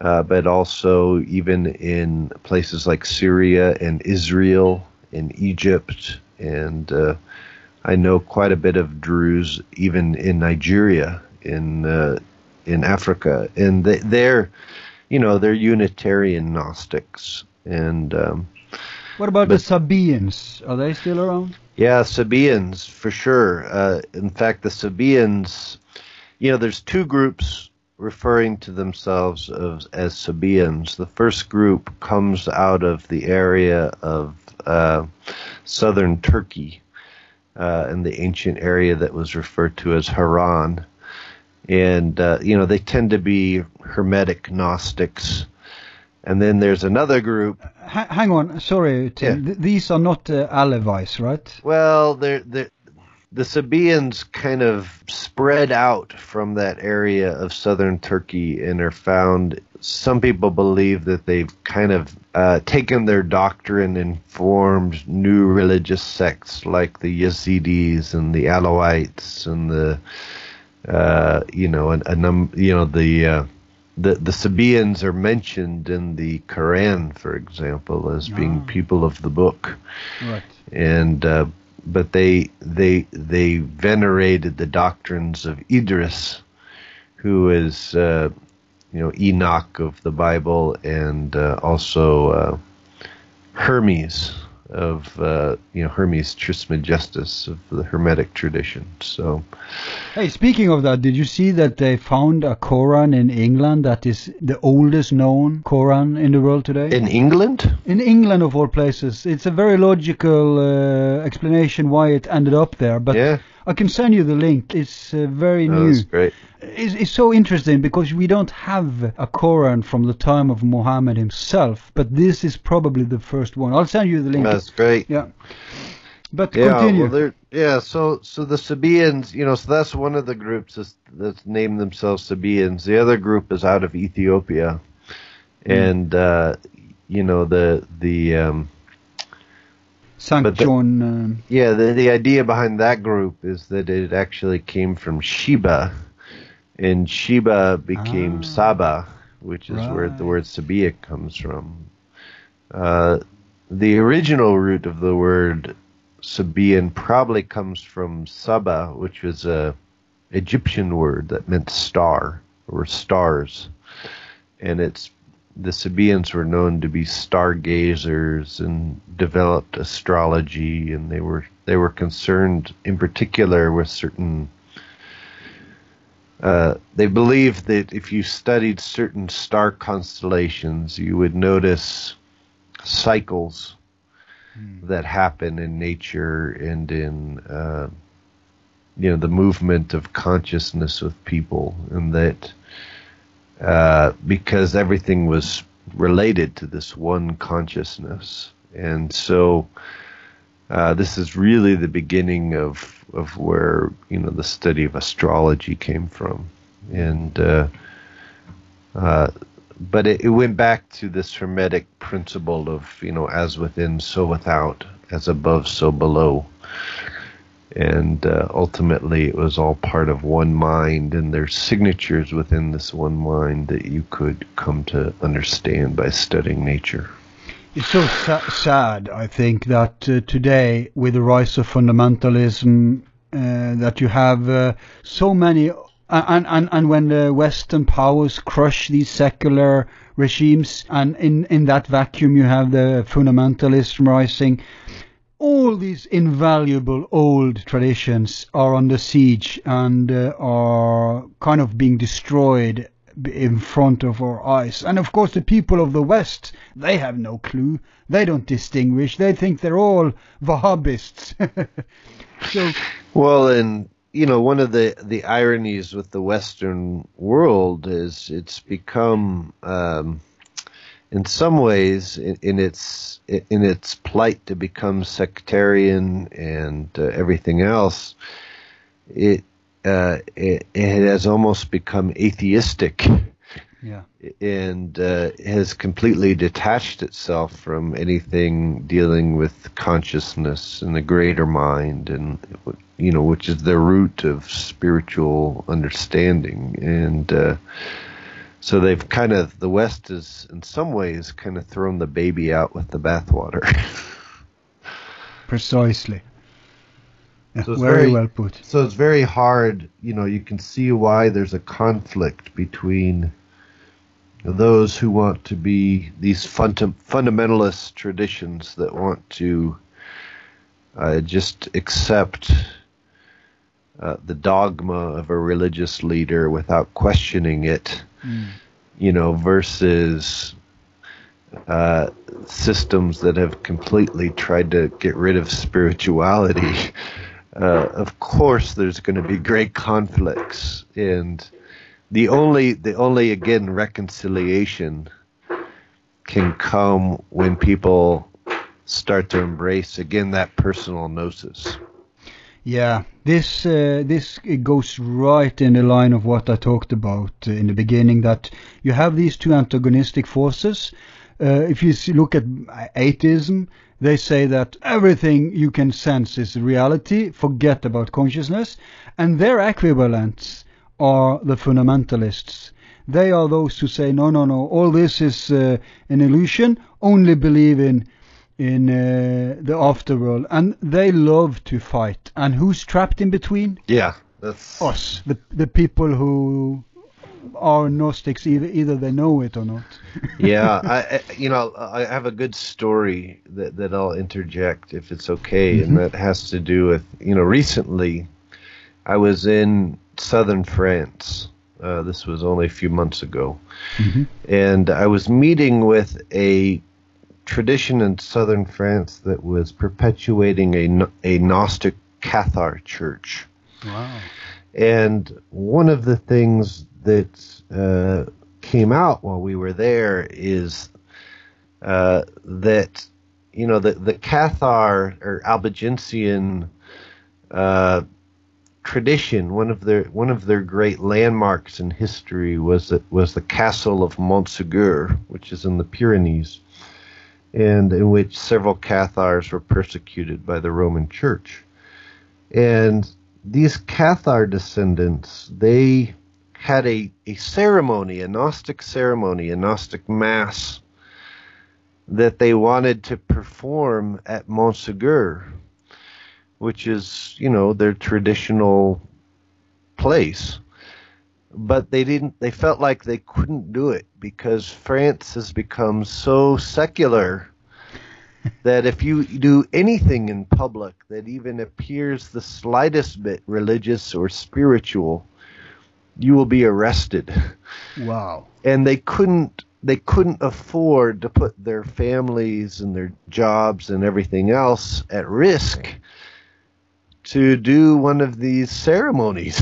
uh, but also even in places like Syria and Israel and Egypt. And uh, I know quite a bit of Druze even in Nigeria, in uh, in Africa, and they, they're, you know, they're Unitarian Gnostics. And um, what about but, the Sabaeans? Are they still around? Yeah, Sabaeans for sure. Uh, in fact, the Sabaeans, you know, there's two groups referring to themselves as, as Sabaeans. The first group comes out of the area of uh, southern Turkey, uh, in the ancient area that was referred to as Haran, and uh, you know they tend to be Hermetic Gnostics. And then there's another group. H- hang on, sorry, Tim. Yeah. Th- these are not uh, Alevites, right? Well, they're, they're the Sabaeans kind of spread out from that area of southern Turkey and are found. Some people believe that they've kind of uh, taken their doctrine and formed new religious sects like the Yazidis and the Alawites and the, uh, you know, a, a num, you know, the. The the Sabaeans are mentioned in the Quran, for example, as being Ah. people of the book Right. and uh, but they they they venerated the doctrines of Idris, who is uh, you know Enoch of the Bible, and uh, also uh, Hermes of uh, you know Hermes Trismegistus of the Hermetic tradition. So Hey, speaking of that, did you see that they found a Koran in England that is the oldest known Koran in the world today? in England, In England, of all places, it's a very logical uh, explanation why it ended up there. But yeah, I can send you the link. It's uh, very oh, new. that's great. It's, it's so interesting because we don't have a Quran from the time of Muhammad himself, but this is probably the first one. I'll send you the link. That's great. Yeah. But Yeah, continue. well, yeah. So, so the Sabaeans, you know, so that's one of the groups that's, that's named themselves Sabaeans. The other group is out of Ethiopia, and uh, you know the the um, Saint but the- John. Um, yeah the the idea behind that group is that it actually came from Sheba, and Sheba became Ah. Saba, which is where the word Sabia comes from. Uh, the original root of the word Sabaean probably comes from Saba, which was a Egyptian word that meant star or stars, and it's the Sabaeans were known to be stargazers and developed astrology, and they were they were concerned in particular with certain. Uh, they believed that if you studied certain star constellations, you would notice cycles that happen in nature and in uh, you know the movement of consciousness with people, and that uh, because everything was related to this one consciousness, and so uh, this is really the beginning of of where you know the study of astrology came from, and uh, uh, but it, it went back to this hermetic principle of you know as within so without, as above so below, and uh, ultimately it was all part of one mind, and there's signatures within this one mind that you could come to understand by studying nature. It's so sa- sad, I think, that uh, today, with the rise of fundamentalism, uh, that you have uh, so many, and, and, and when the Western powers crush these secular regimes, and in, in that vacuum you have the fundamentalism rising, all these invaluable old traditions are under siege and uh, are kind of being destroyed in front of our eyes. And of course, the people of the West, they have no clue. They don't distinguish. They think they're all Wahhabists. so, Well, and you know, one of the the ironies with the Western world is it's become, um, in some ways, in, in its in its plight to become sectarian and uh, everything else, it, uh, it it has almost become atheistic yeah. and uh, has completely detached itself from anything dealing with consciousness and the greater mind, and you know, which is the root of spiritual understanding. And uh, so they've kind of the West is in some ways, kind of thrown the baby out with the bathwater. Precisely. Yeah, So it's very, very- well put. so it's very hard. You know, you can see why there's a conflict between those who want to be these funda- fundamentalist traditions that want to uh, just accept uh, the dogma of a religious leader without questioning it, you know, versus uh, systems that have completely tried to get rid of spirituality. Uh, of course, there's going to be great conflicts, and the only the only again reconciliation can come when people start to embrace again that personal gnosis. Yeah, this uh, this goes right in the line of what I talked about uh, in the beginning. That you have these two antagonistic forces. Uh, if you look at atheism, they say that everything you can sense is reality. Forget about consciousness, and their equivalents are the fundamentalists. They are those who say, no, no, no, all this is uh, an illusion. Only believe in in uh, the afterworld, and they love to fight. And who's trapped in between? Yeah, that's us, the the people who are Gnostics, either either they know it or not. yeah, I, you know I have a good story that that I'll interject if it's okay, mm-hmm. and that has to do with you know recently I was in southern France. Uh, this was only a few months ago, mm-hmm. and I was meeting with a tradition in southern France that was perpetuating a, a Gnostic Cathar church. Wow. And one of the things that uh, came out while we were there is uh, that, you know, the, the Cathar or Albigensian uh, tradition, one of their one of their great landmarks in history was that was the castle of Montségur, which is in the Pyrenees and in which several Cathars were persecuted by the Roman Church. And these Cathar descendants, they had a, a ceremony, a Gnostic ceremony, a Gnostic mass that they wanted to perform at Montségur, which is, you know, their traditional place but they didn't they felt like they couldn't do it because France has become so secular that if you do anything in public that even appears the slightest bit religious or spiritual you will be arrested. Wow. And they couldn't they couldn't afford to put their families and their jobs and everything else at risk to do one of these ceremonies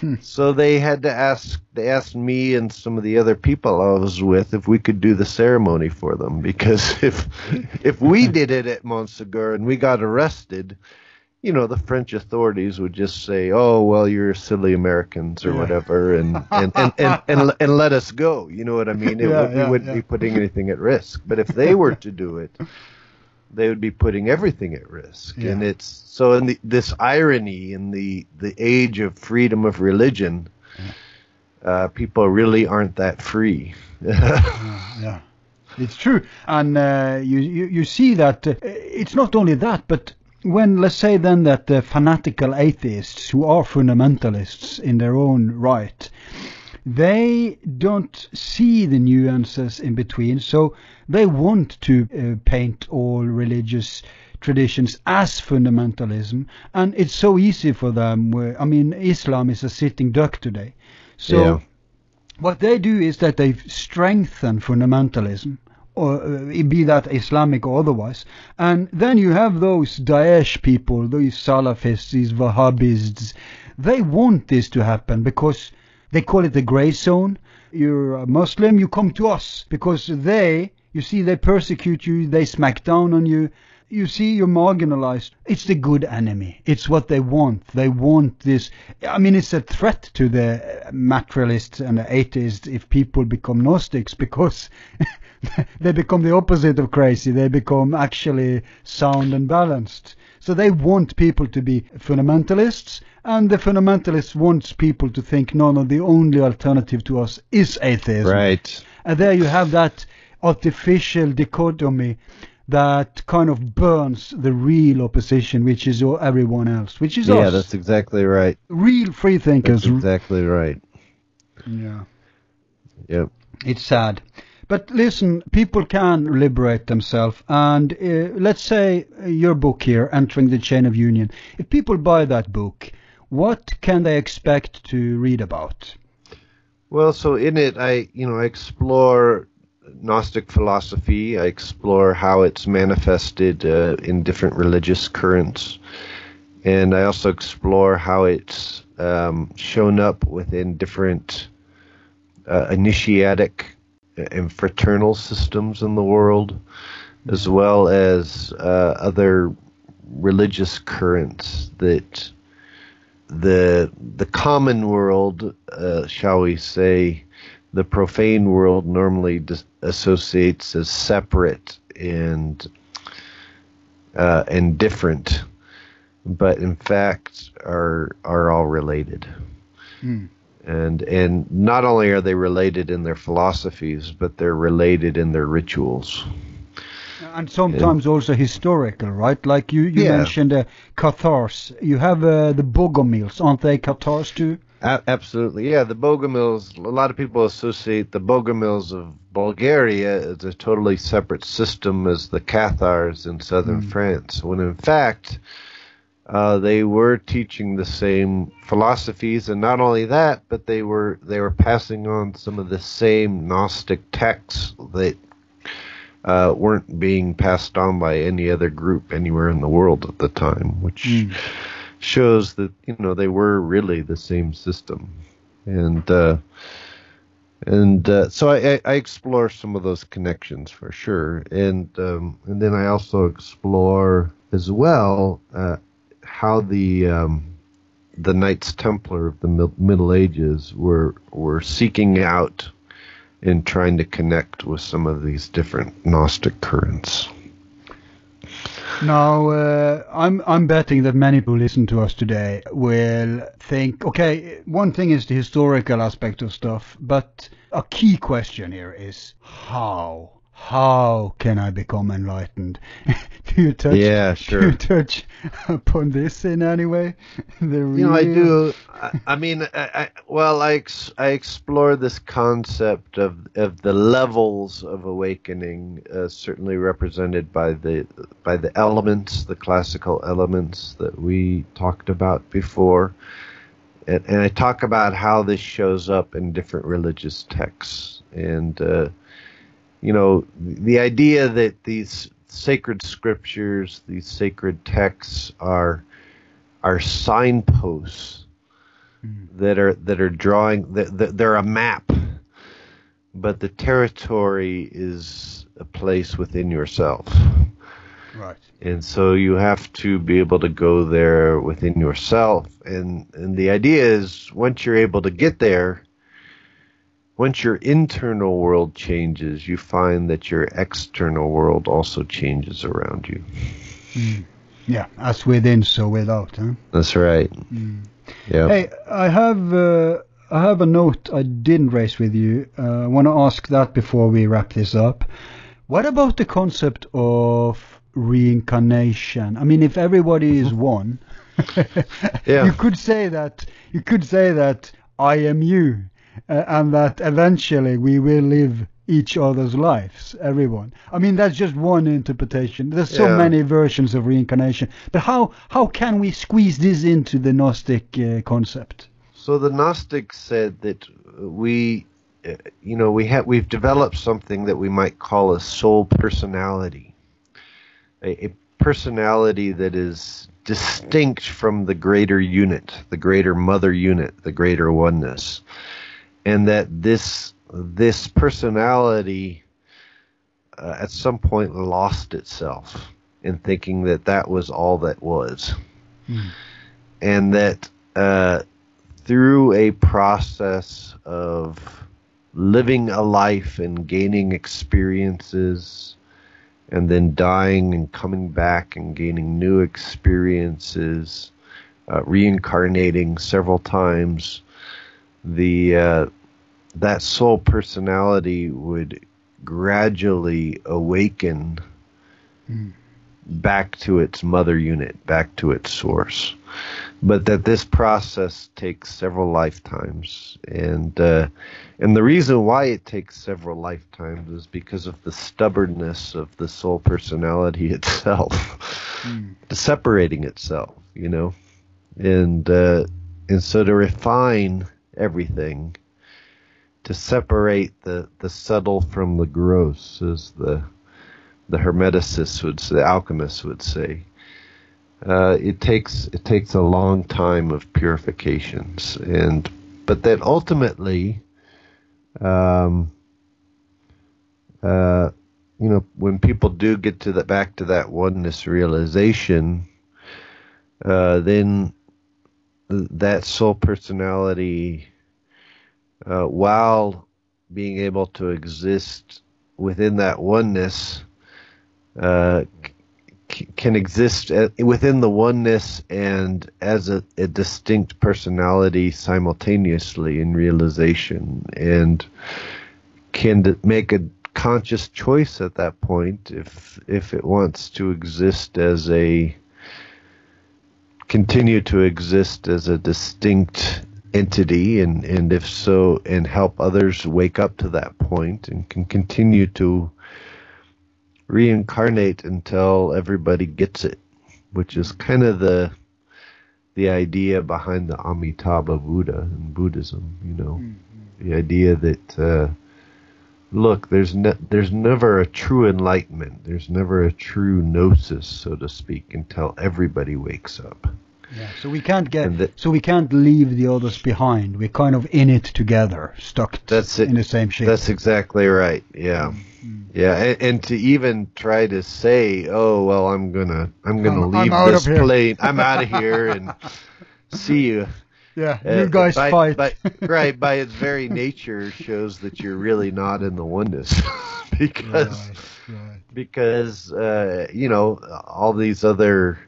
Hmm. So they had to ask. They asked me and some of the other people I was with if we could do the ceremony for them because if if we did it at Montségur and we got arrested, you know, the French authorities would just say, "Oh, well, you're silly Americans or yeah. whatever," and and, and, and, and, and, let us go. You know what I mean? It, yeah, we yeah, wouldn't be putting anything at risk. But if they were to do it, they would be putting everything at risk. Yeah. And it's so in the, this irony in the the age of freedom of religion, uh, people really aren't that free. yeah, it's true, and uh, you, you, you see that uh, it's not only that, but when let's say then that the fanatical atheists who are fundamentalists in their own right they don't see the nuances in between, so they want to uh, paint all religious traditions as fundamentalism, and it's so easy for them. I mean, Islam is a sitting duck today, so. Yeah. What they do is that they strengthen fundamentalism, or uh, be that Islamic or otherwise. And then you have those Daesh people, those Salafists, these Wahhabists. They want this to happen because they call it the gray zone. You're a Muslim, you come to us because they, you see, they persecute you, they smack down on you. You see, you're marginalized. It's the good enemy. It's what they want. They want this. I mean, it's a threat to the materialists and the atheists if people become Gnostics because they become the opposite of crazy. They become actually sound and balanced. So they want people to be fundamentalists and the fundamentalists wants people to think, no, no, the only alternative to us is atheism. Right. And there you have that artificial dichotomy that kind of burns the real opposition, which is everyone else, which is yeah, us. Yeah, that's exactly right. Real free thinkers. That's exactly right. Yeah. Yep. It's sad. But listen, people can liberate themselves. And uh, let's say your book here, Entering the Chain of Union. If people buy that book, what can they expect to read about? Well, so in it, I you know I explore Gnostic philosophy. I explore how it's manifested uh, in different religious currents, and I also explore how it's um, shown up within different uh, initiatic and fraternal systems in the world, as well as uh, other religious currents that the the common world, uh, shall we say, the profane world normally dis- associates as separate and uh, and different, but in fact are are all related. Hmm. And and not only are they related in their philosophies, but they're related in their rituals. And sometimes and, also historical, right? Like you, you yeah. mentioned uh, Cathars. You have uh, the Bogomils, aren't they Cathars too? A- absolutely, yeah. The Bogomils. A lot of people associate the Bogomils of Bulgaria as a totally separate system as the Cathars in southern mm. France, when in fact uh, they were teaching the same philosophies, and not only that, but they were they were passing on some of the same Gnostic texts that uh, weren't being passed on by any other group anywhere in the world at the time, which. Mm shows that you know they were really the same system, and uh, and uh, so I, I, explore some of those connections for sure, and um, and then I also explore as well uh, how the um, the Knights Templar of the Middle Ages were were seeking out and trying to connect with some of these different Gnostic currents. Now, uh, I'm I'm betting that many who listen to us today will think, okay, one thing is the historical aspect of stuff, but a key question here is how how can I become enlightened? do you touch? Yeah, sure. Do you touch upon this in any way? The real... You know, I do. I, I mean, I, I, well, I ex, I explore this concept of of the levels of awakening, uh, certainly represented by the by the elements, the classical elements that we talked about before. And, and I talk about how this shows up in different religious texts, and uh, you know, the idea that these sacred scriptures, these sacred texts are are signposts mm. that are that are drawing that, that they're a map, but the territory is a place within yourself. Right. And so you have to be able to go there within yourself and and the idea is once you're able to get there once your internal world changes, you find that your external world also changes around you. Mm. Yeah, as within, so without. Huh? That's right. Mm. Yeah. Hey, I have uh, I have a note I didn't raise with you. Uh, I want to ask that before we wrap this up. What about the concept of reincarnation? I mean, if everybody is one, yeah. you could say that you could say that I am you uh, and that eventually we will live each other's lives, everyone. I mean, that's just one interpretation. There's so yeah. many versions of reincarnation. But how how can we squeeze this into the Gnostic uh, concept? So the Gnostics said that we, uh, you know, we have we've developed something that we might call a soul personality, a, a personality that is distinct from the greater unit, the greater mother unit, the greater oneness and that this this personality uh, at some point lost itself in thinking that that was all that was, mm. and that uh, through a process of living a life and gaining experiences and then dying and coming back and gaining new experiences, uh, reincarnating several times, the uh, that soul personality would gradually awaken mm. back to its mother unit, back to its source. But that this process takes several lifetimes, and uh, and the reason why it takes several lifetimes is because of the stubbornness of the soul personality itself, mm. separating itself, you know, and uh, and so to refine everything to separate the, the subtle from the gross, as the the hermeticists would say, the alchemists would say. Uh, it takes it takes a long time of purifications, and but that ultimately, um, uh, you know, when people do get to the back to that oneness realization, uh, then that soul personality, uh, while being able to exist within that oneness, uh, c- can exist within the oneness and as a, a, distinct personality simultaneously in realization, and can make a conscious choice at that point if if it wants to exist as a continue to exist as a distinct entity and, and if so and help others wake up to that point and can continue to reincarnate until everybody gets it which is kind of the the idea behind the Amitabha Buddha in Buddhism you know mm-hmm. the idea that uh, look there's ne- there's never a true enlightenment there's never a true gnosis so to speak until everybody wakes up yeah, so we can't get, the, so we can't leave the others behind. We're kind of in it together, stuck that's it, in the same shape. That's exactly right. Yeah, mm-hmm. yeah, and, and, to even try to say, "Oh, well, I'm gonna, I'm gonna I'm, leave I'm this plane. I'm out of here and see you." Yeah, uh, you guys by, fight. By, right, by its very nature, shows that you're really not in the oneness, because right, right. because uh, you know all these other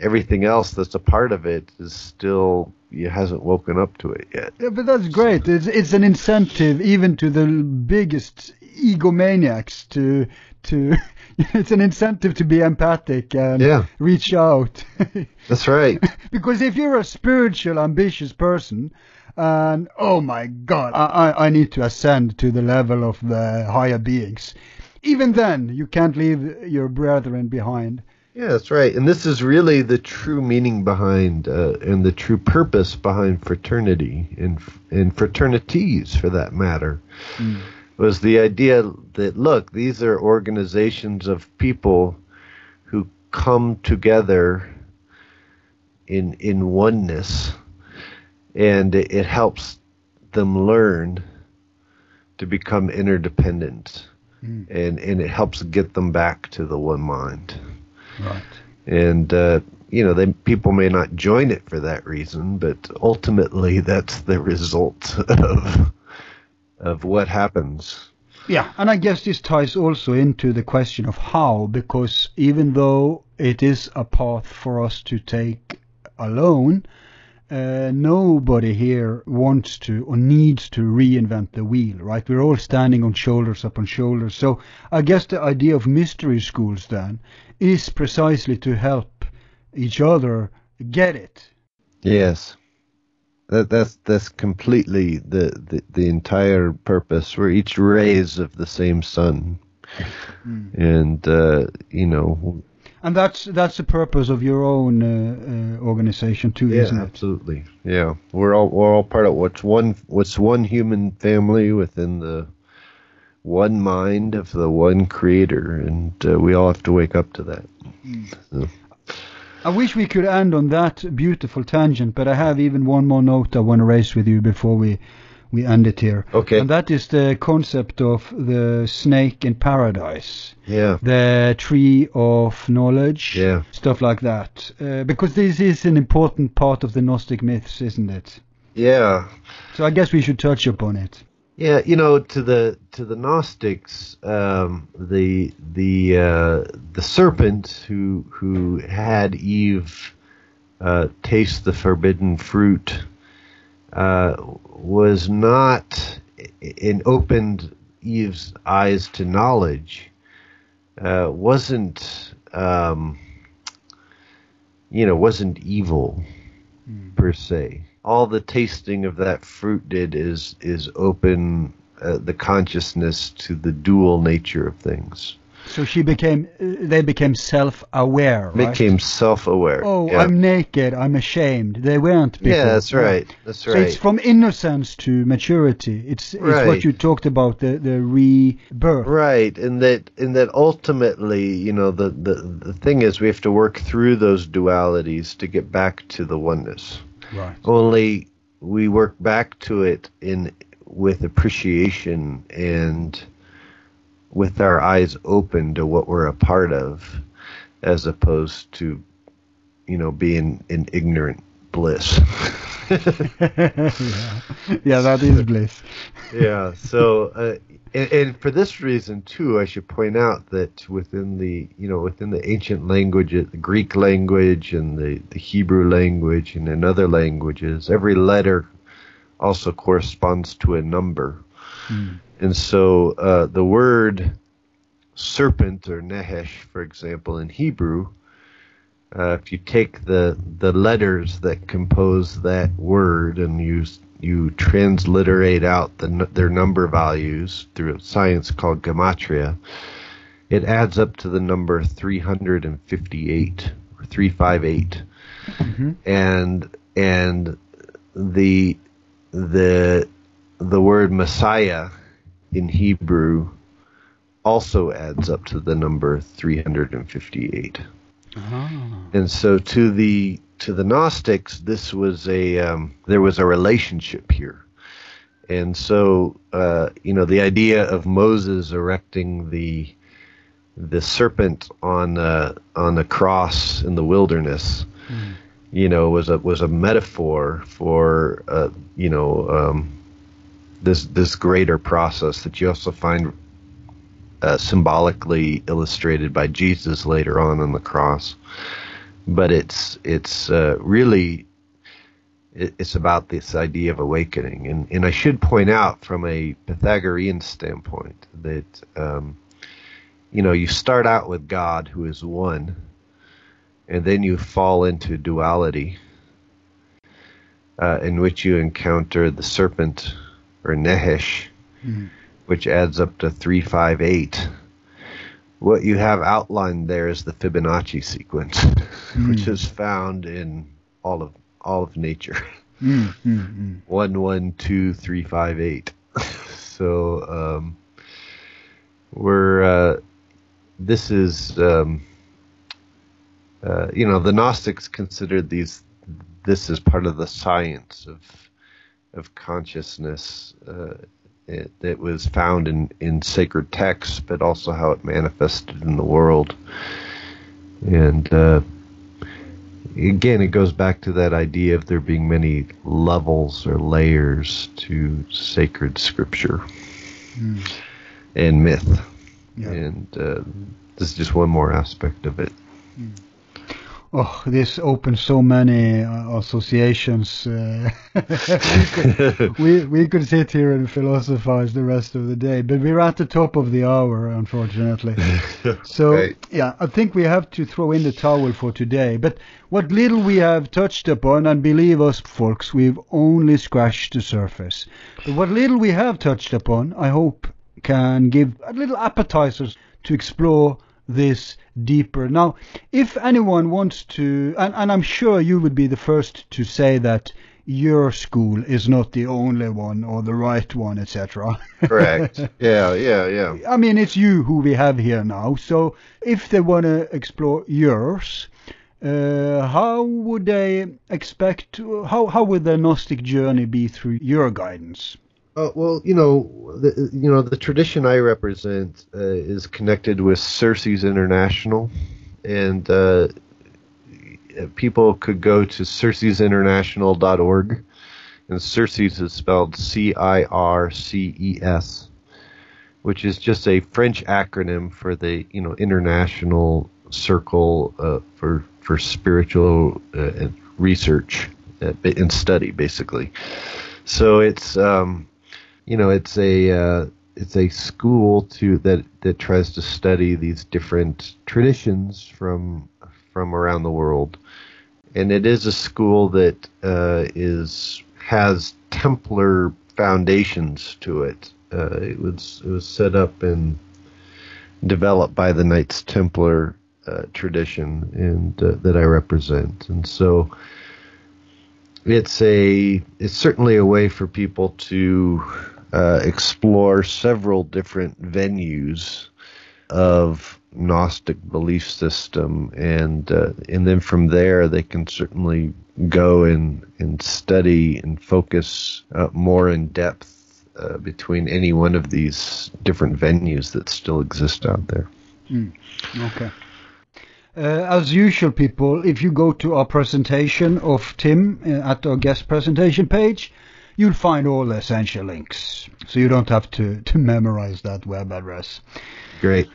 everything else that's a part of it is still it hasn't woken up to it yet. Yeah, but that's great. It's it's an incentive even to the biggest egomaniacs to to it's an incentive to be empathic and yeah. reach out. that's right. because if you're a spiritual ambitious person and oh my god, I, I need to ascend to the level of the higher beings. Even then, you can't leave your brethren behind. Yeah, that's right. And this is really the true meaning behind uh, and the true purpose behind fraternity and and fraternities, for that matter, mm. Was the idea that look, these are organizations of people who come together in in oneness, and it, it helps them learn to become interdependent, mm. and and it helps get them back to the one mind. Right. And uh, you know, they, people may not join it for that reason, but ultimately that's the result of of what happens. Yeah, and I guess this ties also into the question of how, because even though it is a path for us to take alone, uh, nobody here wants to or needs to reinvent the wheel, right? We're all standing on shoulders upon shoulders. So I guess the idea of mystery schools then is precisely to help each other get it. Yes. That, that's that's completely the, the, the entire purpose. We're each rays of the same sun, mm. and uh, you know. And that's that's the purpose of your own uh, uh, organization too, yeah, isn't it? Absolutely. Yeah, we're all we're all part of what's one what's one human family within the one mind of the one creator, and uh, we all have to wake up to that. Mm. So. I wish we could end on that beautiful tangent, but I have even one more note I want to raise with you before we we end it here. Okay. And that is the concept of the snake in paradise. Yeah. The tree of knowledge. Yeah. Stuff like that. Uh, because this is an important part of the Gnostic myths, isn't it? Yeah. So I guess we should touch upon it. Yeah, you know, to the to the Gnostics, um, the the uh, the serpent who who had Eve uh, taste the forbidden fruit uh, was not and opened Eve's eyes to knowledge. Uh, wasn't um, you know wasn't evil mm. per se all the tasting of that fruit did is is open uh, the consciousness to the dual nature of things. So she became, they became self-aware. Right? Became self-aware. Oh, yeah. I'm naked. I'm ashamed. They weren't. Before. Yeah, that's right. That's right. So it's from innocence to maturity. It's it's right. what you talked about the the rebirth. Right, and that and that ultimately, you know, the the the thing is, we have to work through those dualities to get back to the oneness. Right. Only we work back to it in with appreciation and with our eyes open to what we're a part of, as opposed to you know, being in ignorant bliss. yeah. yeah, that is bliss. yeah. So, uh, and, and, for this reason too, I should point out that within the you know within the ancient language, the Greek language and the, the Hebrew language and in other languages, every letter also corresponds to a number. Mm. And so uh, the word serpent or nehesh, for example, in Hebrew, uh, if you take the the letters that compose that word and you you transliterate out the, their number values through a science called gematria, it adds up to the number 358 or 358. Mm-hmm. And and the the the word Messiah in Hebrew also adds up to the number 358. Oh. And so to the to the Gnostics, this was a um, there was a relationship here, and so uh, you know the idea of Moses erecting the the serpent on uh, on the cross in the wilderness, mm. you know, was a was a metaphor for uh, you know um, this this greater process that you also find uh, symbolically illustrated by Jesus later on on the cross. But it's it's uh, really it's about this idea of awakening, and and I should point out from a Pythagorean standpoint that um, you know you start out with God who is one, and then you fall into duality, uh, in which you encounter the serpent or Nehesh. Mm which adds up to 358. What you have outlined there is the Fibonacci sequence, mm. which is found in all of all of nature. Mm, mm. One, one, two, three, five, eight. so um, we're uh, this is um, uh, you know the Gnostics considered these this is part of the science of of consciousness uh, it, it was found in, in sacred texts, but also how it manifested in the world. And uh, again, it goes back to that idea of there being many levels or layers to sacred scripture mm. and myth. Yeah. And uh, this is just one more aspect of it. Mm oh, this opens so many uh, associations. Uh, we, we could sit here and philosophize the rest of the day, but we're at the top of the hour, unfortunately. so, yeah, I think we have to throw in the towel for today. But what little we have touched upon, and believe us, folks, we've only scratched the surface. But what little we have touched upon, I hope, can give a little appetizers to explore this deeper. Now, if anyone wants to, and, and I'm sure you would be the first to say that your school is not the only one or the right one, etc. Correct. Yeah, yeah, yeah. I mean, it's you who we have here now. So if they want to explore yours, uh, how would they expect? How how would their Gnostic journey be through your guidance? Uh, well, you know, the, you know, the tradition I represent uh, is connected with Circes International, and uh, people could go to circesinternational.org, and Circes is spelled C-I-R-C-E-S, which is just a French acronym for the you know International Circle uh, for for Spiritual uh, Research uh, and Study, basically. So it's um, you know, it's a uh, it's a school to that that tries to study these different traditions from from around the world, and it is a school that uh, is has Templar foundations to it. Uh, it was it was set up and developed by the Knights Templar uh, tradition and uh, that I represent, and so it's a it's certainly a way for people to uh, explore several different venues of Gnostic belief system, and uh, and then from there they can certainly go and and study and focus uh, more in depth uh, between any one of these different venues that still exist out there. Mm, okay. Uh, as usual, people, if you go to our presentation of Tim uh, at our guest presentation page, you'll find all the essential links. So you don't have to, to memorize that web address. Great.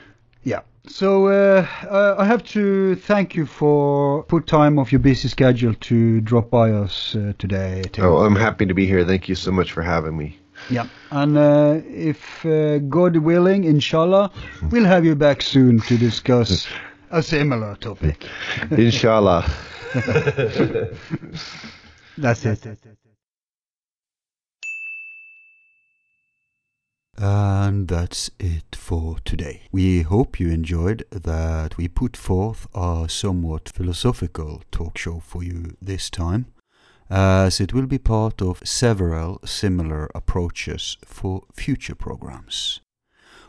Yeah. So uh, uh, I have to thank you for put time off your busy schedule to drop by us uh, today. Tim. Oh, I'm happy to be here. Thank you so much for having me. Yeah, and uh, if uh, God willing, inshallah, we'll have you back soon to discuss a similar topic. Inshallah. That's it. And that's it for today. We hope you enjoyed that we put forth a somewhat philosophical talk show for you this time, as it will be part of several similar approaches for future programs.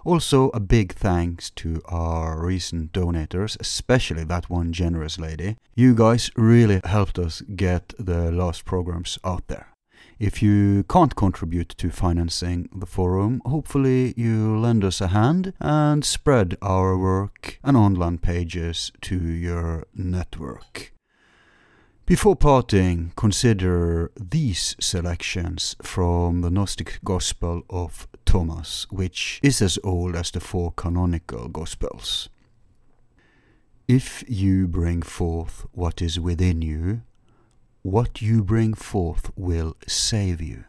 Also, a big thanks to our recent donators, especially that one generous lady. You guys really helped us get the last programs out there. If you can't contribute to financing the forum, hopefully you lend us a hand and spread our work and online pages to your network. Before parting, consider these selections from the Gnostic Gospel of Thomas, which is as old as the four canonical Gospels. If you bring forth what is within you, what you bring forth will save you.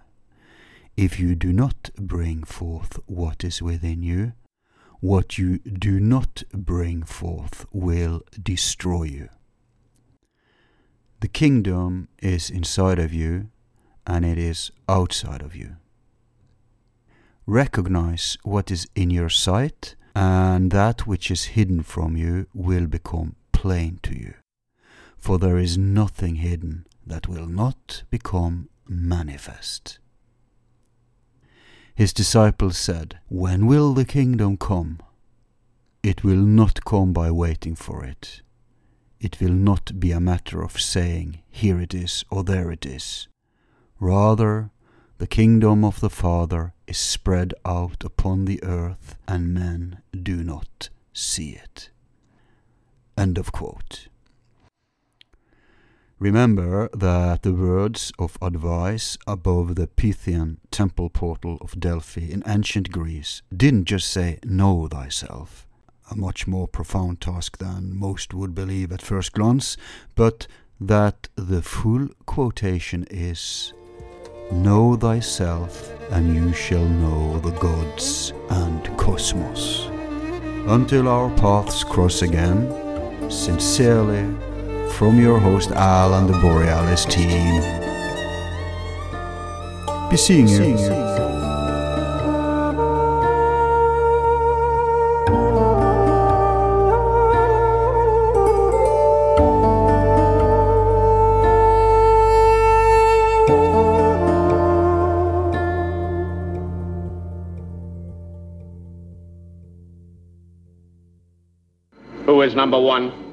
If you do not bring forth what is within you, what you do not bring forth will destroy you. The kingdom is inside of you and it is outside of you. Recognize what is in your sight, and that which is hidden from you will become plain to you. For there is nothing hidden that will not become manifest. His disciples said, When will the kingdom come? It will not come by waiting for it. It will not be a matter of saying, Here it is, or there it is. Rather, the kingdom of the Father is spread out upon the earth, and men do not see it. End of quote. Remember that the words of advice above the Pythian temple portal of Delphi in ancient Greece didn't just say, Know thyself, a much more profound task than most would believe at first glance, but that the full quotation is, Know thyself, and you shall know the gods and cosmos. Until our paths cross again, sincerely, from your host Al and the Borealis team. Be seeing you. Who is number one?